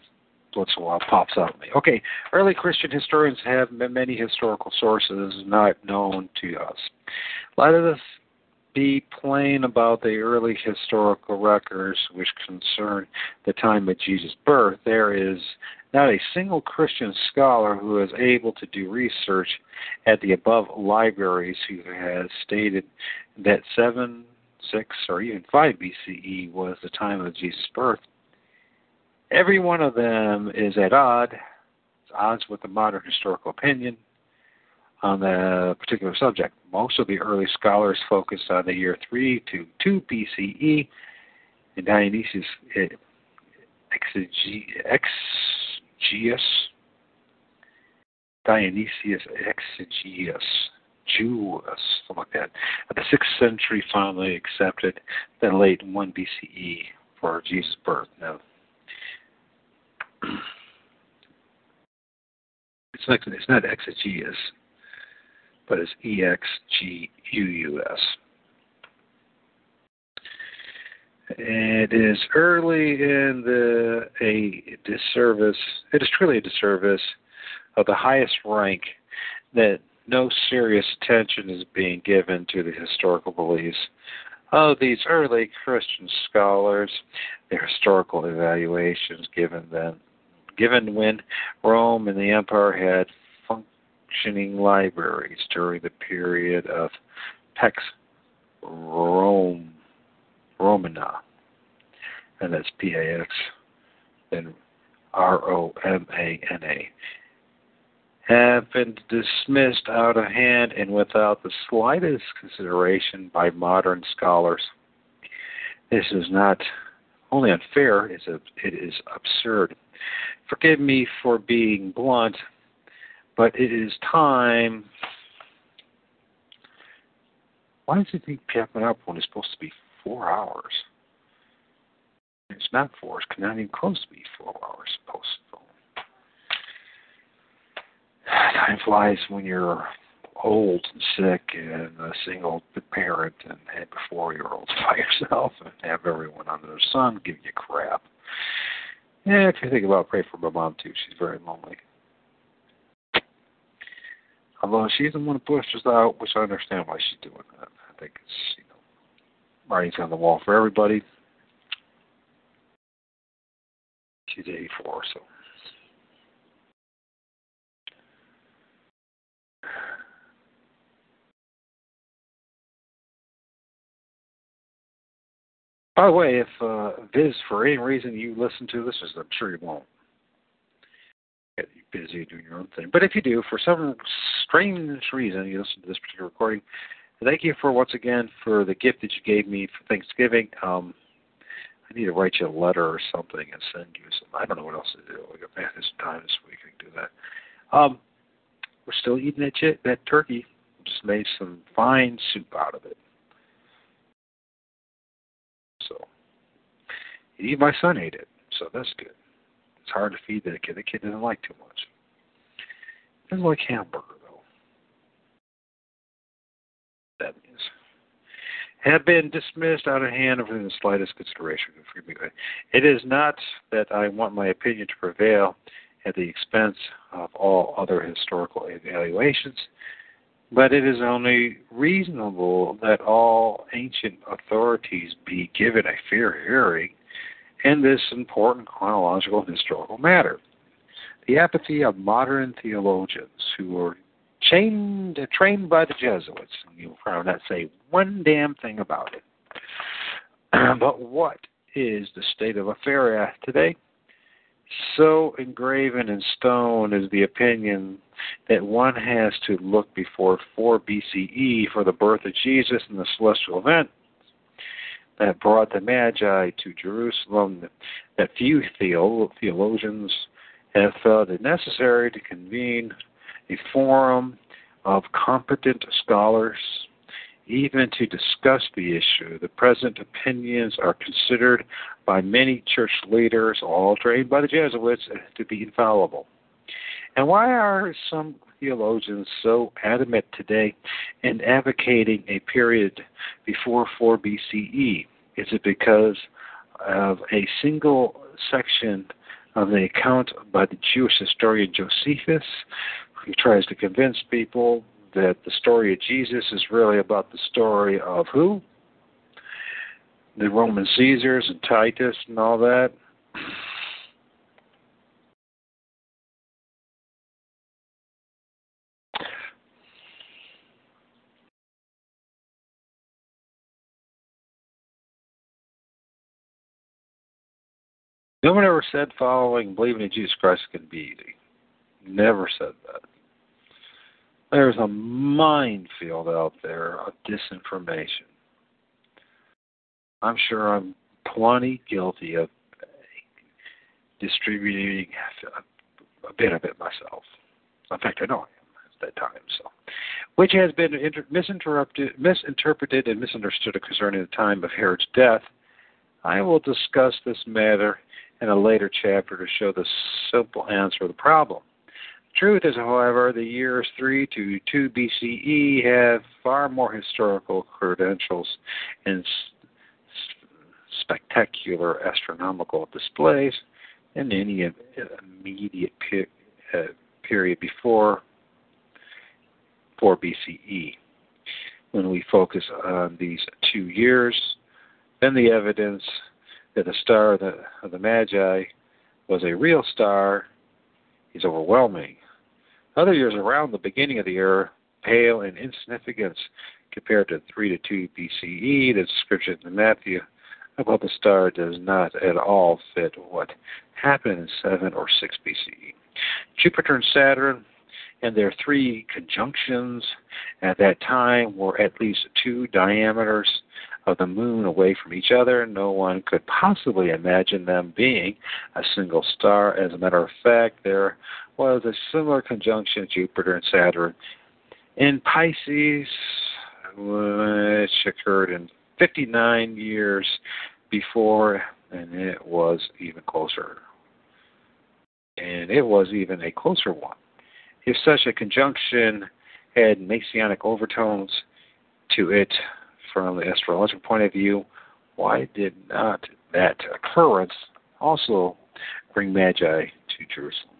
once in a while pops out at me. Okay, early Christian historians have many historical sources not known to us. Let us be plain about the early historical records which concern the time of Jesus' birth. There is not a single Christian scholar who is able to do research at the above libraries who has stated that 7, 6, or even 5 BCE was the time of Jesus' birth. Every one of them is at odds, odds with the modern historical opinion on the particular subject. Most of the early scholars focused on the year 3 to 2 BCE, and Dionysius eh, Exegius, Dionysius Exegius, Jews, something like that. The 6th century finally accepted the late 1 BCE for Jesus' birth. Now, it's not, it's not but it's E X G U U S. It is early in the a disservice. It is truly a disservice of the highest rank that no serious attention is being given to the historical beliefs of these early Christian scholars, their historical evaluations given them given when Rome and the empire had functioning libraries during the period of Pax Rome, Romana, and that's P-A-X, then R-O-M-A-N-A, have been dismissed out of hand and without the slightest consideration by modern scholars. This is not only unfair, it is absurd. Forgive me for being blunt, but it is time. Why does it keep popping up when it's supposed to be four hours? It's not four. It's not even close to be four hours supposed to. [SIGHS] Time flies when you're old and sick and a single parent and have four year olds [LAUGHS] by yourself and have everyone under the sun give you crap. Yeah, if you think about it, pray for my mom too. She's very lonely. Although she's the one who pushes out, which I understand why she's doing that. I think it's you know writing's on the wall for everybody. She's 84, so. By the way, if uh, Viz, for any reason you listen to this, as I'm sure you won't, get busy doing your own thing. But if you do, for some strange reason, you listen to this particular recording, thank you for once again for the gift that you gave me for Thanksgiving. Um, I need to write you a letter or something and send you some. I don't know what else to do. We got back this time this week. I can do that. Um, we're still eating that, ch- that turkey. Just made some fine soup out of it. So, even my son ate it, so that's good. It's hard to feed that kid. The kid doesn't like too much. Doesn't like hamburger though. have been dismissed out of hand within the slightest consideration. It is not that I want my opinion to prevail at the expense of all other historical evaluations, but it is only reasonable that all ancient authorities be given a fair hearing in this important chronological and historical matter. The apathy of modern theologians who were chained, trained by the Jesuits, and you'll probably not say one damn thing about it. [CLEARS THROAT] but what is the state of affairs today? So engraven in stone is the opinion that one has to look before 4 BCE for the birth of Jesus and the celestial event that brought the Magi to Jerusalem, that few theologians have felt it necessary to convene a forum of competent scholars even to discuss the issue. The present opinions are considered by many church leaders, all trained by the Jesuits, to be infallible. And why are some theologians so adamant today in advocating a period before 4 BCE? Is it because of a single section of the account by the Jewish historian Josephus, who tries to convince people that the story of Jesus is really about the story of who? The Roman Caesars and Titus and all that. No one ever said following believing in Jesus Christ can be easy. Never said that. There's a minefield out there of disinformation. I'm sure I'm plenty guilty of distributing a bit of it myself. In fact, I know I am at that time. So, which has been inter- misinterpreted, and misunderstood concerning the time of Herod's death. I will discuss this matter in a later chapter to show the simple answer to the problem. The Truth is, however, the years 3 to 2 BCE have far more historical credentials and spectacular astronomical displays than any immediate uh, period before 4 BCE. When we focus on these two years, then the evidence that the star of the, of the Magi was a real star is overwhelming. Other years around the beginning of the era pale in insignificance compared to 3 to 2 BCE. The description in Matthew about the star does not at all fit what happened in 7 or 6 BCE. Jupiter and Saturn and their three conjunctions at that time were at least two diameters of the moon away from each other. No one could possibly imagine them being a single star. As a matter of fact, there was a similar conjunction of Jupiter and Saturn in Pisces, which occurred in 59 years before, and it was even closer. And it was even a closer one. If such a conjunction had messianic overtones to it from the astrological point of view, why did not that occurrence also bring Magi to Jerusalem?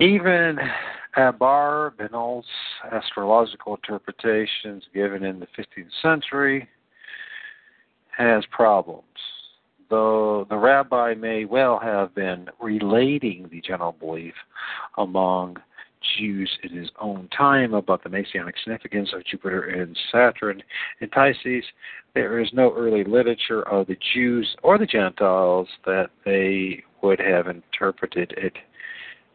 Even Abarbanel's astrological interpretations given in the 15th century has problems. Though the rabbi may well have been relating the general belief among Jews in his own time about the messianic significance of Jupiter and Saturn in Pisces, there is no early literature of the Jews or the Gentiles that they would have interpreted it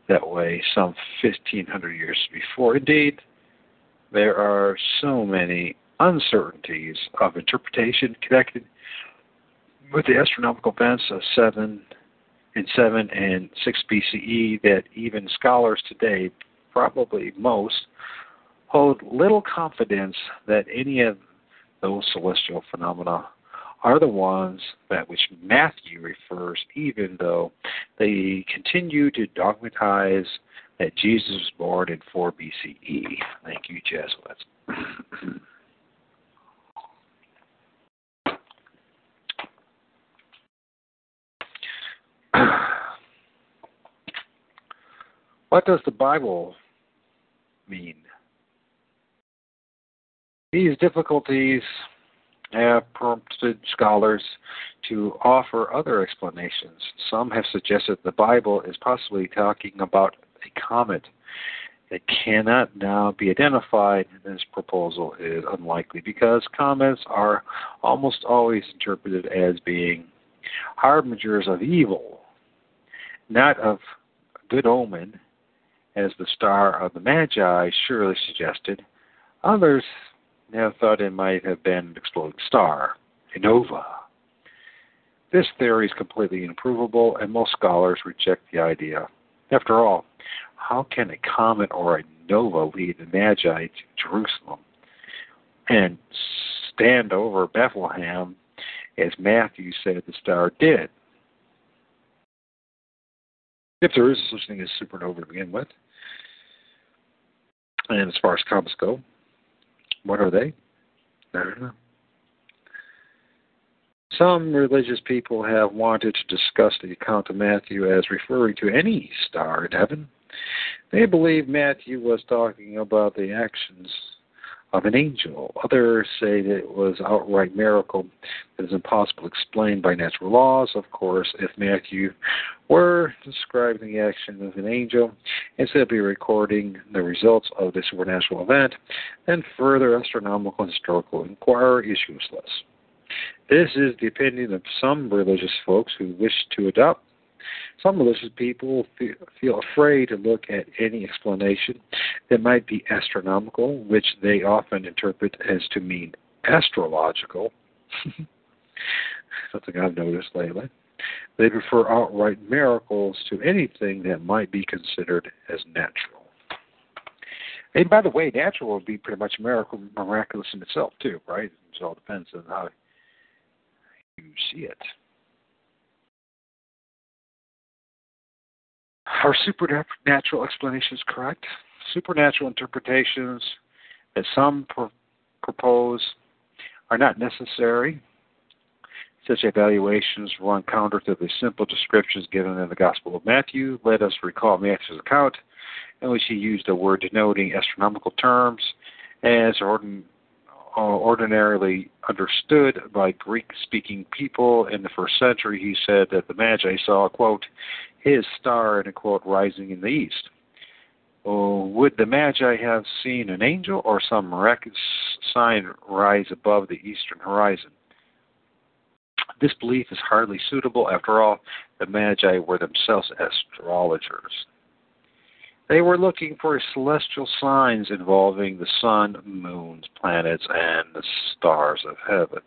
that way some 1500 years before. Indeed, there are so many uncertainties of interpretation connected with the astronomical events of 7 in 7 and 6 BCE that even scholars today, probably most, hold little confidence that any of those celestial phenomena are the ones that which Matthew refers, even though they continue to dogmatize that Jesus was born in 4 BCE. Thank you, Jesuits. [CLEARS THROAT] what does the Bible mean? These difficulties have prompted scholars to offer other explanations. Some have suggested the Bible is possibly talking about a comet that cannot now be identified. This proposal is unlikely because comets are almost always interpreted as being harbingers of evil, not of good omen, as the star of the Magi surely suggested. Others have thought it might have been an exploding star, a nova. This theory is completely unprovable, and most scholars reject the idea. After all, how can a comet or a nova lead the Magi to Jerusalem and stand over Bethlehem as Matthew said the star did? If there is such thing as supernova to begin with. And as far as comets go, what are they? I don't know. Some religious people have wanted to discuss the account of Matthew as referring to any star in heaven. They believe Matthew was talking about the actions of an angel. Others say that it was outright miracle that is impossible to explain by natural laws. Of course, if Matthew were describing the action of an angel instead of recording the results of the supernatural event, then further astronomical and historical inquiry is useless. This is the opinion of some religious folks who wish to adopt. Some religious people feel afraid to look at any explanation that might be astronomical, which they often interpret as to mean astrological. [LAUGHS] Something I've noticed lately. They prefer outright miracles to anything that might be considered as natural. And by the way, natural would be pretty much miracle, miraculous in itself too, right? It all depends on how you see it. Are supernatural explanations correct? Supernatural interpretations that some pro- propose are not necessary. Such evaluations run counter to the simple descriptions given in the Gospel of Matthew. Let us recall Matthew's account in which he used a word denoting astronomical terms as ordin- uh, ordinarily understood by Greek speaking people in the first century, he said that the Magi saw, quote, his star, in a quote, rising in the east. Oh, would the Magi have seen an angel or some miraculous sign rise above the eastern horizon? This belief is hardly suitable. After all, the Magi were themselves astrologers. They were looking for celestial signs involving the sun, moons, planets, and the stars of heaven,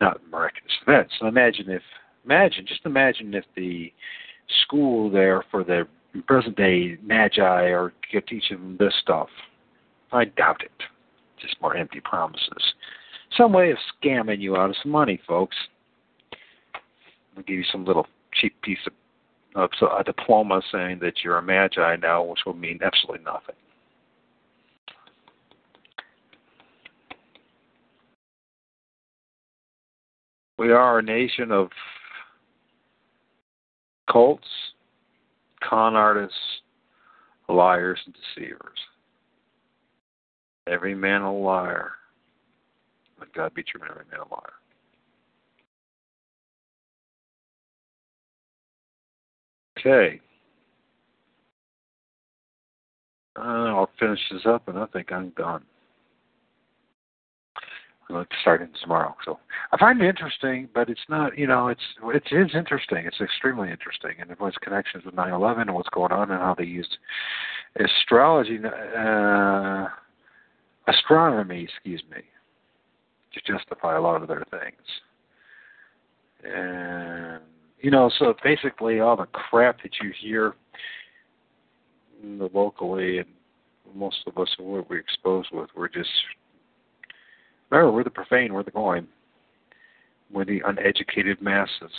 not miraculous events. So imagine if, imagine, just imagine if the school there for the present day magi are teaching them this stuff. I doubt it. Just more empty promises. Some way of scamming you out of some money, folks. I'll give you some little cheap piece of uh, so a diploma saying that you're a magi now, which will mean absolutely nothing. We are a nation of cults, con artists, liars, and deceivers. Every man a liar. Let God be true and every man a liar. Okay. Uh, I'll finish this up, and I think I'm done. I'm going to start it tomorrow. So I find it interesting, but it's not. You know, it's it is interesting. It's extremely interesting, and it connections with 9/11 and what's going on, and how they used astrology, uh, astronomy, excuse me, to justify a lot of their things. And you know, so basically all the crap that you hear locally and most of us what we're exposed with, we're just remember we're the profane, we're the going. We're the uneducated masses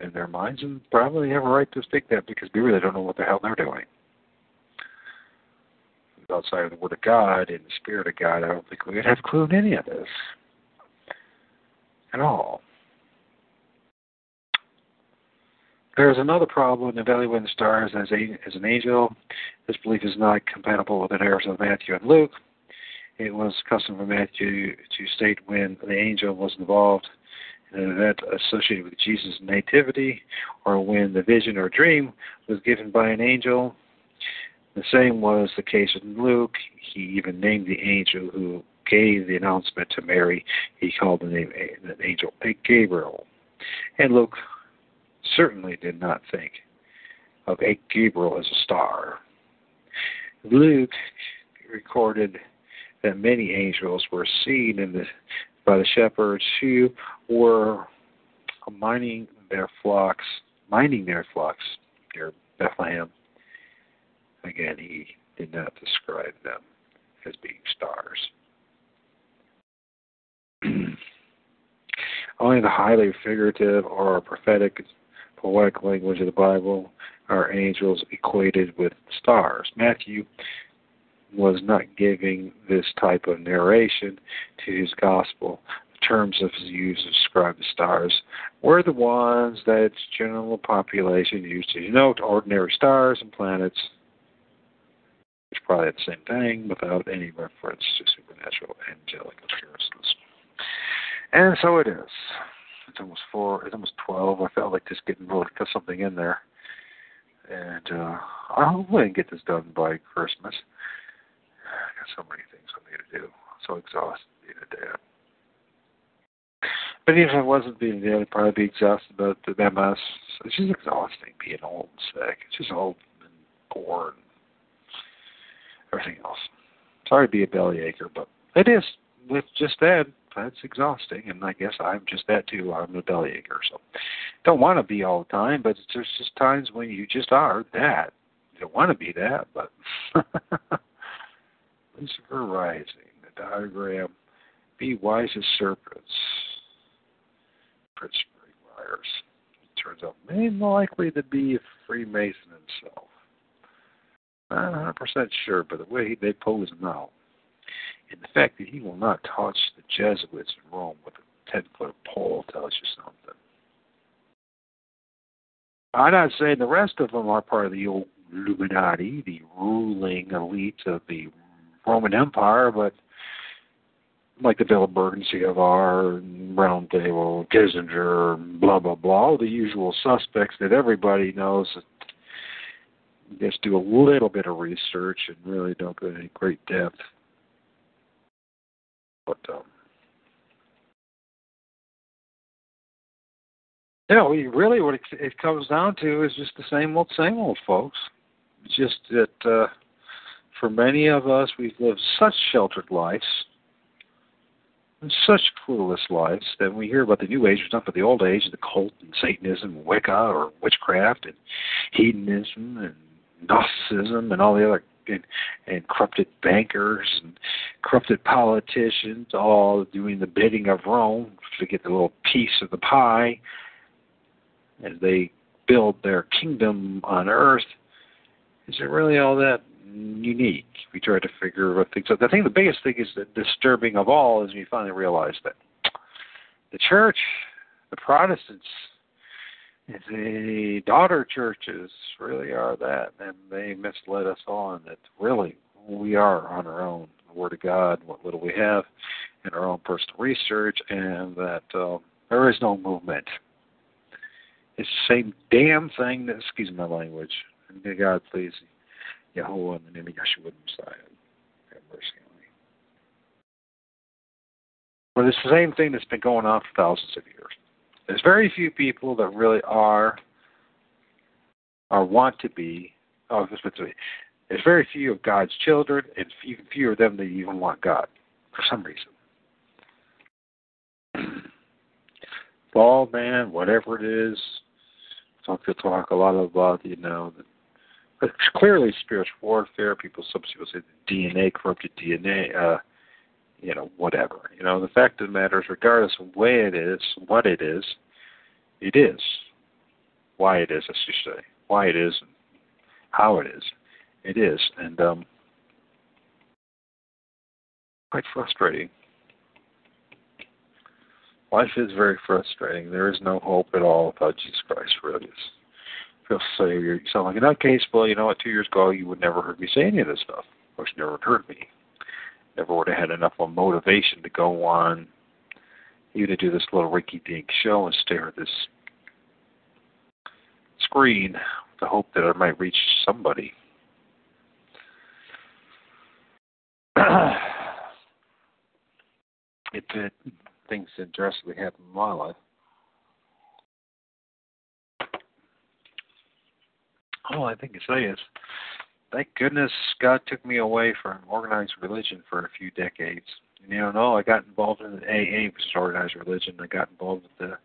in their minds and probably have a right to think that because we really don't know what the hell they're doing. outside of the Word of God and the Spirit of God, I don't think we would have a clue in any of this at all. There's another problem in evaluating the stars as, a, as an angel. This belief is not compatible with the narratives of Matthew and Luke. It was custom for Matthew to state when the angel was involved in an event associated with Jesus' nativity or when the vision or dream was given by an angel. The same was the case with Luke. He even named the angel who gave the announcement to Mary. He called the name the angel Gabriel. And Luke certainly did not think of Gabriel as a star. Luke recorded that many angels were seen in the, by the shepherds who were mining their flocks, minding their flocks near Bethlehem. Again, he did not describe them as being stars. [CLEARS THROAT] Only the highly figurative or prophetic poetic language of the Bible are angels equated with stars. Matthew was not giving this type of narration to his gospel. The terms of his use of describe the stars were the ones that general population used to denote ordinary stars and planets, which probably the same thing without any reference to supernatural angelic appearances. And so it is. It's almost four. It's almost twelve. I felt like just getting really cut something in there, and uh, I hope I can get this done by Christmas. Got so many things I need to do. I'm so exhausted being a dad. But even if I wasn't being a dad, I'd probably be exhausted about the MS. It's just exhausting being old and sick. It's just old and and everything else. Sorry to be a bellyacre, but it is with just that that's exhausting, and I guess I'm just that too. I'm a bellyacher, so don't want to be all the time, but there's just times when you just are that. You don't want to be that, but [LAUGHS] Lucifer rising, the diagram. Be wise as serpents. Prince Wires. It turns out more likely to be a Freemason himself. Not 100% sure, but the way they pose him out and the fact that he will not touch the Jesuits in Rome with a 10 foot pole tells you something. I'm not saying the rest of them are part of the old Illuminati, the ruling elite of the Roman Empire, but like the Bill of Bilderberg and Round Table, Kissinger, blah, blah, blah, the usual suspects that everybody knows just do a little bit of research and really don't go into great depth. But um, you know, really, what it, it comes down to is just the same old, same old, folks. It's just that uh, for many of us, we've lived such sheltered lives, and such clueless lives that when we hear about the New Age, it's not but the old age, the cult and Satanism, Wicca or witchcraft, and hedonism and Gnosticism, and all the other and, and corrupted bankers and corrupted politicians all doing the bidding of Rome to get a little piece of the pie as they build their kingdom on earth. Is it really all that unique? We try to figure what things out. the thing, the biggest thing is that disturbing of all is we finally realize that the church, the Protestants, the daughter churches really are that, and they misled us on that really we are on our own. The Word of God, what little we have, and our own personal research, and that uh, there is no movement. It's the same damn thing that, excuse my language, God please Yahweh in the name of Yeshua Messiah. Have mercy on me. Well, it's the same thing that's been going on for thousands of years. There's very few people that really are or want to be. Oh, this There's very few of God's children, and even fewer of them that even want God for some reason. [CLEARS THROAT] Ball man, whatever it is, talk to talk a lot about you know. But clearly, spiritual warfare. People, some people say DNA, corrupted DNA. Uh, you know, whatever. You know, the fact of the matter is, regardless of where it is, what it is, it is. Why it is, I should say. Why it is, how it is. It is. And um, quite frustrating. Life is very frustrating. There is no hope at all without Jesus Christ, really. Feel say you sound like in that case, well, you know what, two years ago you would never heard me say any of this stuff. Of course you never heard me. Never would have had enough of motivation to go on you to do this little rinky dink show and stare at this screen with the hope that I might reach somebody. if [CLEARS THROAT] it, things interestingly happen in my life. All I think to say is, thank goodness God took me away from organized religion for a few decades. You know, no, I got involved in the AA, which is organized religion. I got involved with the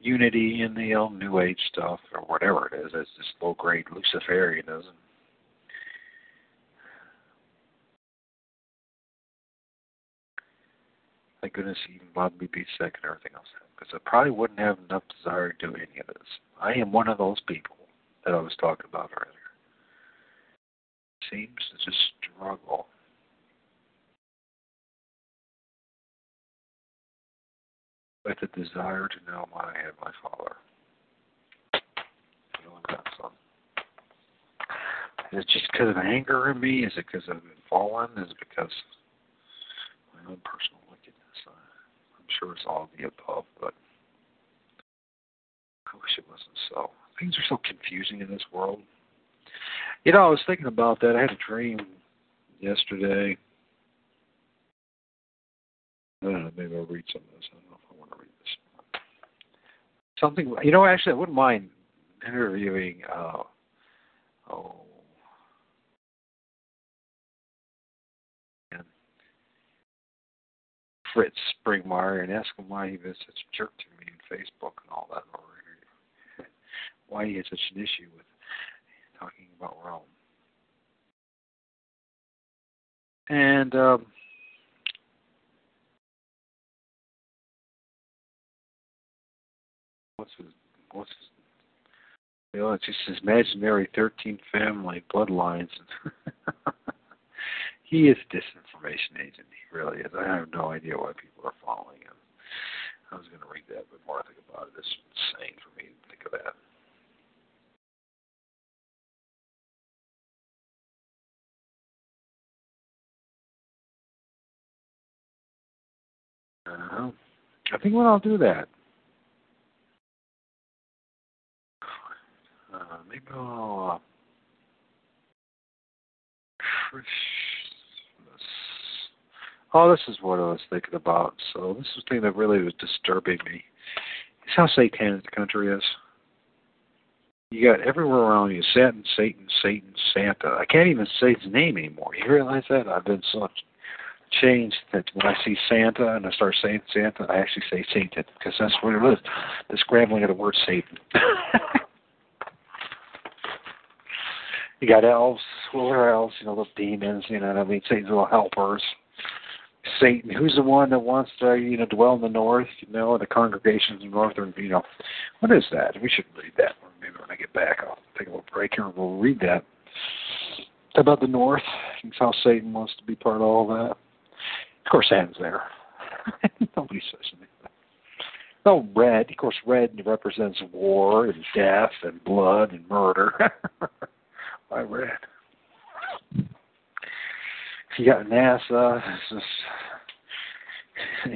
unity and the um, New Age stuff, or whatever it is. It's just low grade Luciferianism. Thank goodness he even allowed me to be sick and everything else, because I probably wouldn't have enough desire to do any of this. I am one of those people that I was talking about earlier. Seems to just struggle. With the desire to know why I have my Father. Is it just because of anger in me? Is it because I've been fallen? Is it because my own personal wickedness? I'm sure it's all the above, but I wish it wasn't so. Things are so confusing in this world. You know, I was thinking about that. I had a dream yesterday. Know, maybe I'll read some of this. I don't know if I want to read this. Something, you know, actually, I wouldn't mind interviewing, uh, oh, Fritz Springmeier and ask him why he was such a jerk to me on Facebook and all that, or why he had such an issue with talking about Rome. And um, what's his what's his you know, it's just his imaginary thirteen family bloodlines. [LAUGHS] he is a disinformation agent. He really is. I have no idea why people are following him. I was going to read that, but more I think about it, it's insane for me to think of that. Uh, I think when I'll do that, uh, maybe I'll uh, Oh, this is what I was thinking about. So this is the thing that really was disturbing me. It's how satanic the country is. You got everywhere around you Satan, Satan, Satan, Santa. I can't even say his name anymore. You realize that? I've been so changed that when I see Santa and I start saying Santa, I actually say Satan because that's what it is. The scrambling of the word Satan. [LAUGHS] you got elves. Well, are elves, you know, the demons, you know what I mean? Satan's little helpers. Satan, who's the one that wants to, you know, dwell in the north, you know, the congregations in the north, or, you know, what is that? We should read that. Maybe when I get back, I'll take a little break here and we'll read that. About the north, and how Satan wants to be part of all that. Of course, Satan's there. [LAUGHS] Nobody says anything. Oh, red. Of course, red represents war and death and blood and murder. [LAUGHS] Why red? you got NASA, just,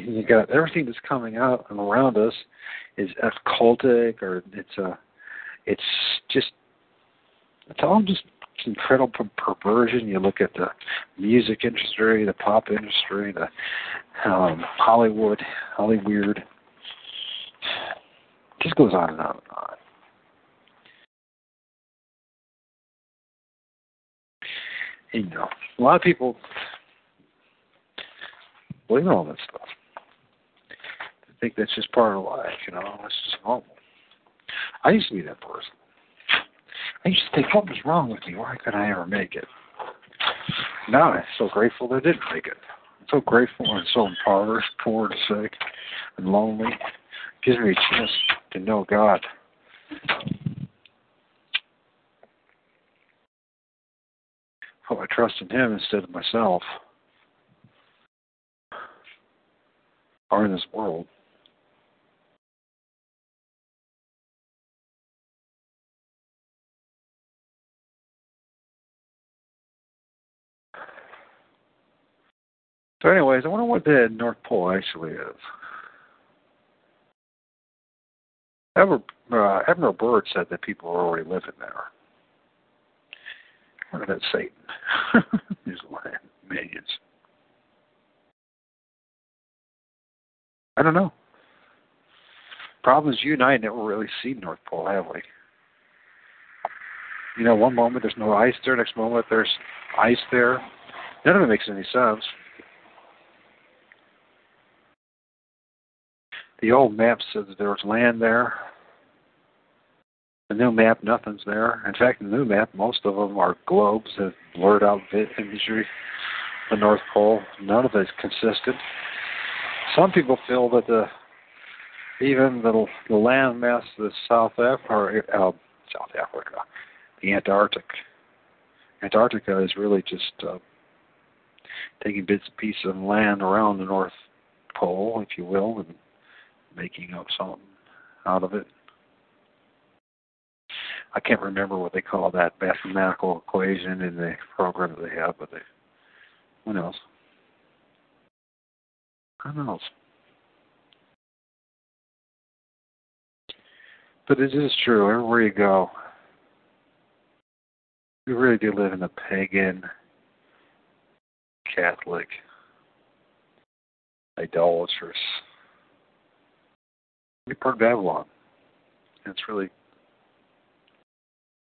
you got everything that's coming out and around us is occultic or it's a, it's just, it's all just incredible perversion. You look at the music industry, the pop industry, the um, Hollywood, Hollyweird. Just goes on and on and on. you know, a lot of people believe in all that stuff. They think that's just part of life, you know, it's just normal. I used to be that person. I used to think, what was wrong with me? Why couldn't I ever make it? Now I'm so grateful that I didn't make it. I'm so grateful and so impoverished, poor and sick and lonely. Gives me a chance to know God. put my trust in Him instead of myself. are in this world. So, anyways, I wonder what the North Pole actually is. Ever, uh, Admiral Byrd said that people are already living there. Or that's Satan. [LAUGHS] His minions. I don't know. Problem is, you and I never really seen North Pole, have we? You know, one moment there's no ice there, next moment there's ice there. None of it makes any sense. The old map says that there was land there. The new map, nothing's there. In fact, the new map, most of them are globes that blurred out imagery. The North Pole, none of it's consistent. Some people feel that the even the the land mass of South Africa, uh, South Africa, the Antarctic, Antarctica is really just uh, taking bits and pieces of land around the North Pole, if you will, and making up something out of it. I can't remember what they call that mathematical equation in the program that they have, but they, who knows? Who knows? But it is true, everywhere you go, we really do live in a pagan, Catholic, idolatrous we part of. And it's really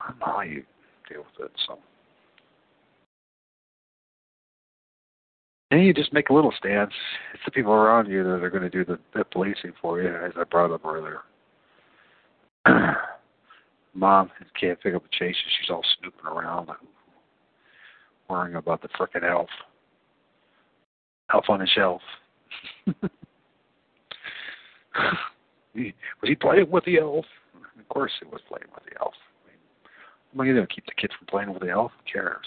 I don't know how you deal with it. So and you just make a little stance. It's the people around you that are going to do the, the policing for you, as I brought up earlier. [CLEARS THROAT] Mom can't pick up a chase. She's all snooping around, worrying about the frickin' elf. Elf on the shelf. [LAUGHS] was he playing with the elf? Of course he was playing with the elf. I mean, what am I going to keep the kids from playing with the elf? Who cares?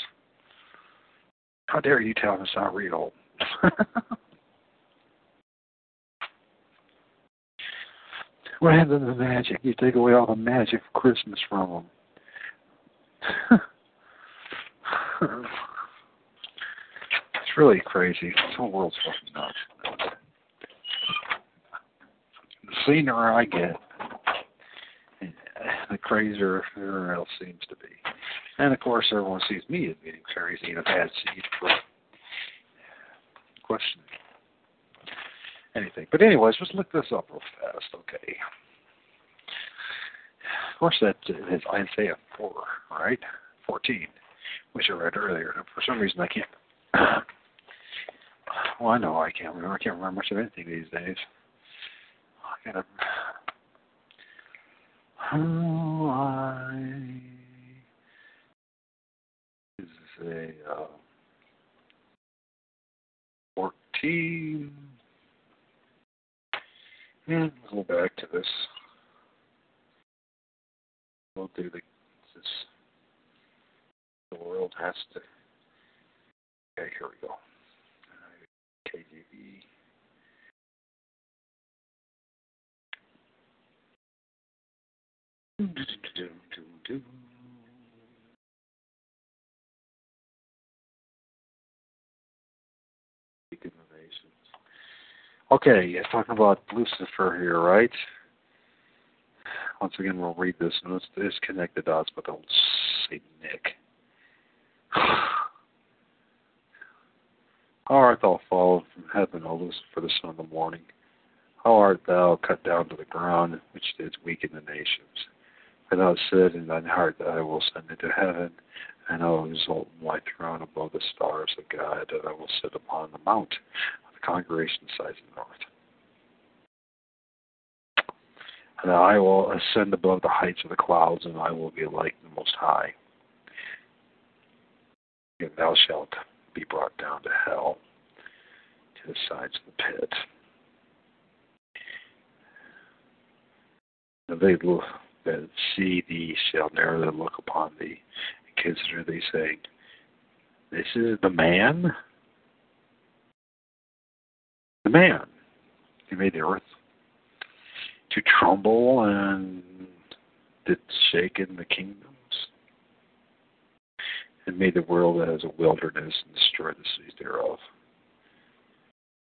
How dare you tell them it's not real? what happened to the magic? You take away all the magic of Christmas from them. [LAUGHS] it's really crazy. This whole world's fucking nuts seener I get, the crazier everyone else seems to be. And of course, everyone sees me as being crazy and a bad seed for questioning anything. But anyways, let's look this up real fast, okay? Of course, that is Isaiah 4, right? 14, which I read earlier. For some reason, I can't. [COUGHS] Well, I know I can't remember. I can't remember much of anything these days of how I is a uh, fourteen. And go back to this. We'll do the this. The world has to. Okay, here we go. KJV. Okay, talking about Lucifer here, right? Once again, we'll read this and let's disconnect the old Saint Nick. [SIGHS] How art thou fallen from heaven, O Lucifer, the son of the morning? How art thou cut down to the ground, which didst weaken the nations? And thou said in thine heart that I will send into heaven, and I will exalt my throne above the stars of God, and I will sit upon the mount of the congregation sides of the north. And I will ascend above the heights of the clouds, and I will be like the Most High. And thou shalt be brought down to hell, to the sides of the pit. And they that see thee shall narrowly look upon thee and consider thee, saying, This is the man? The man. He made the earth to tremble and did shake in the kingdoms, and made the world as a wilderness and destroyed the cities thereof.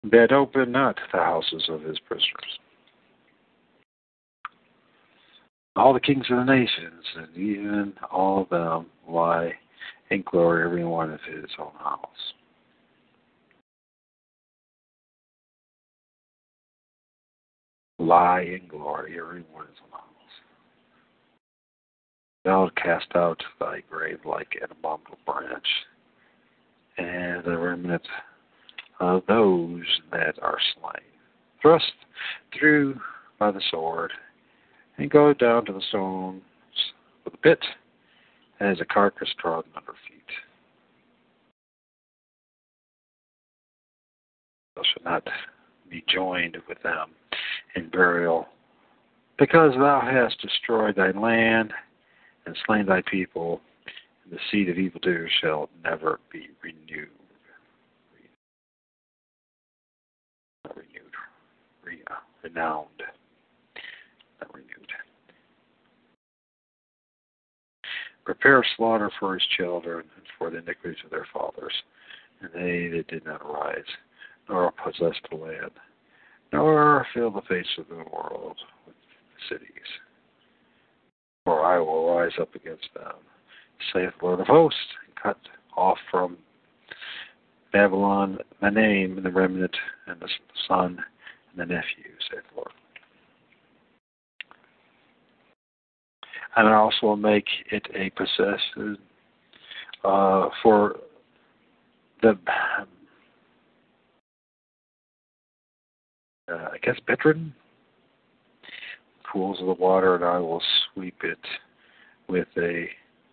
That opened not the houses of his prisoners. All the kings of the nations, and even all of them, lie in glory, every one of his own house. lie in glory, every one of his own house. Thou cast out thy grave like an abominable branch, and the remnant of those that are slain. Thrust through by the sword, and go down to the stones with a pit, as a carcass trodden under feet. Thou shalt not be joined with them in burial, because thou hast destroyed thy land and slain thy people, and the seed of evildoers shall never be renewed. Renewed, uh, renowned, not renewed. Prepare slaughter for his children and for the iniquities of their fathers, and they that did not rise, nor possess the land nor fill the face of the world with cities. For I will rise up against them, saith the Lord of hosts, and cut off from Babylon the name and the remnant and the son and the nephew, saith the Lord. And I also make it a possession uh, for the uh, I guess, bedridden pools of the water, and I will sweep it with a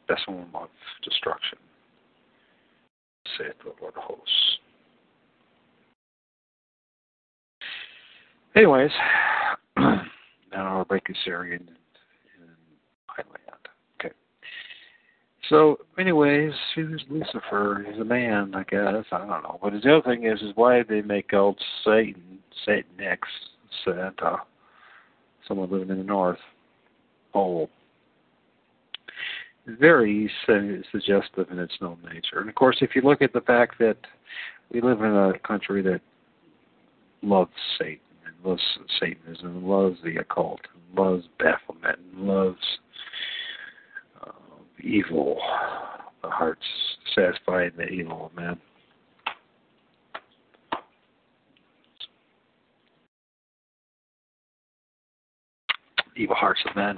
vessel of destruction, saith the Lord of hosts. Anyways, [CLEARS THROAT] now I'll break this area in, in Highland. Okay. So, anyways, who's Lucifer? He's a man, I guess. I don't know. But the other thing is, is why they make old Satan Satan X Santa, someone living in the North Pole. Very suggestive in its known nature. And of course, if you look at the fact that we live in a country that loves Satan and loves Satanism and loves the occult and loves Baphomet and loves evil, the heart's satisfying the evil of man. evil hearts of men.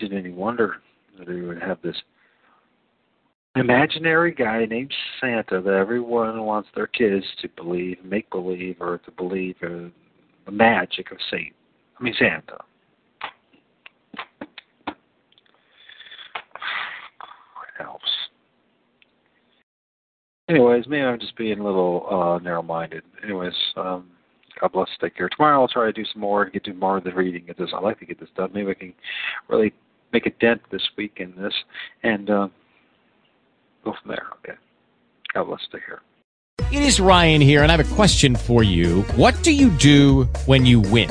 Is it any wonder that we would have this imaginary guy named Santa that everyone wants their kids to believe, make believe, or to believe in the magic of Satan. I mean Santa. It helps. Anyways, maybe I'm just being a little uh narrow-minded. Anyways, um God bless. Take care. Tomorrow I'll try to do some more and get to more of the reading of this. I like to get this done. Maybe I can really make a dent this week in this and uh, go from there. Okay. God bless. Take care. It is Ryan here, and I have a question for you. What do you do when you win?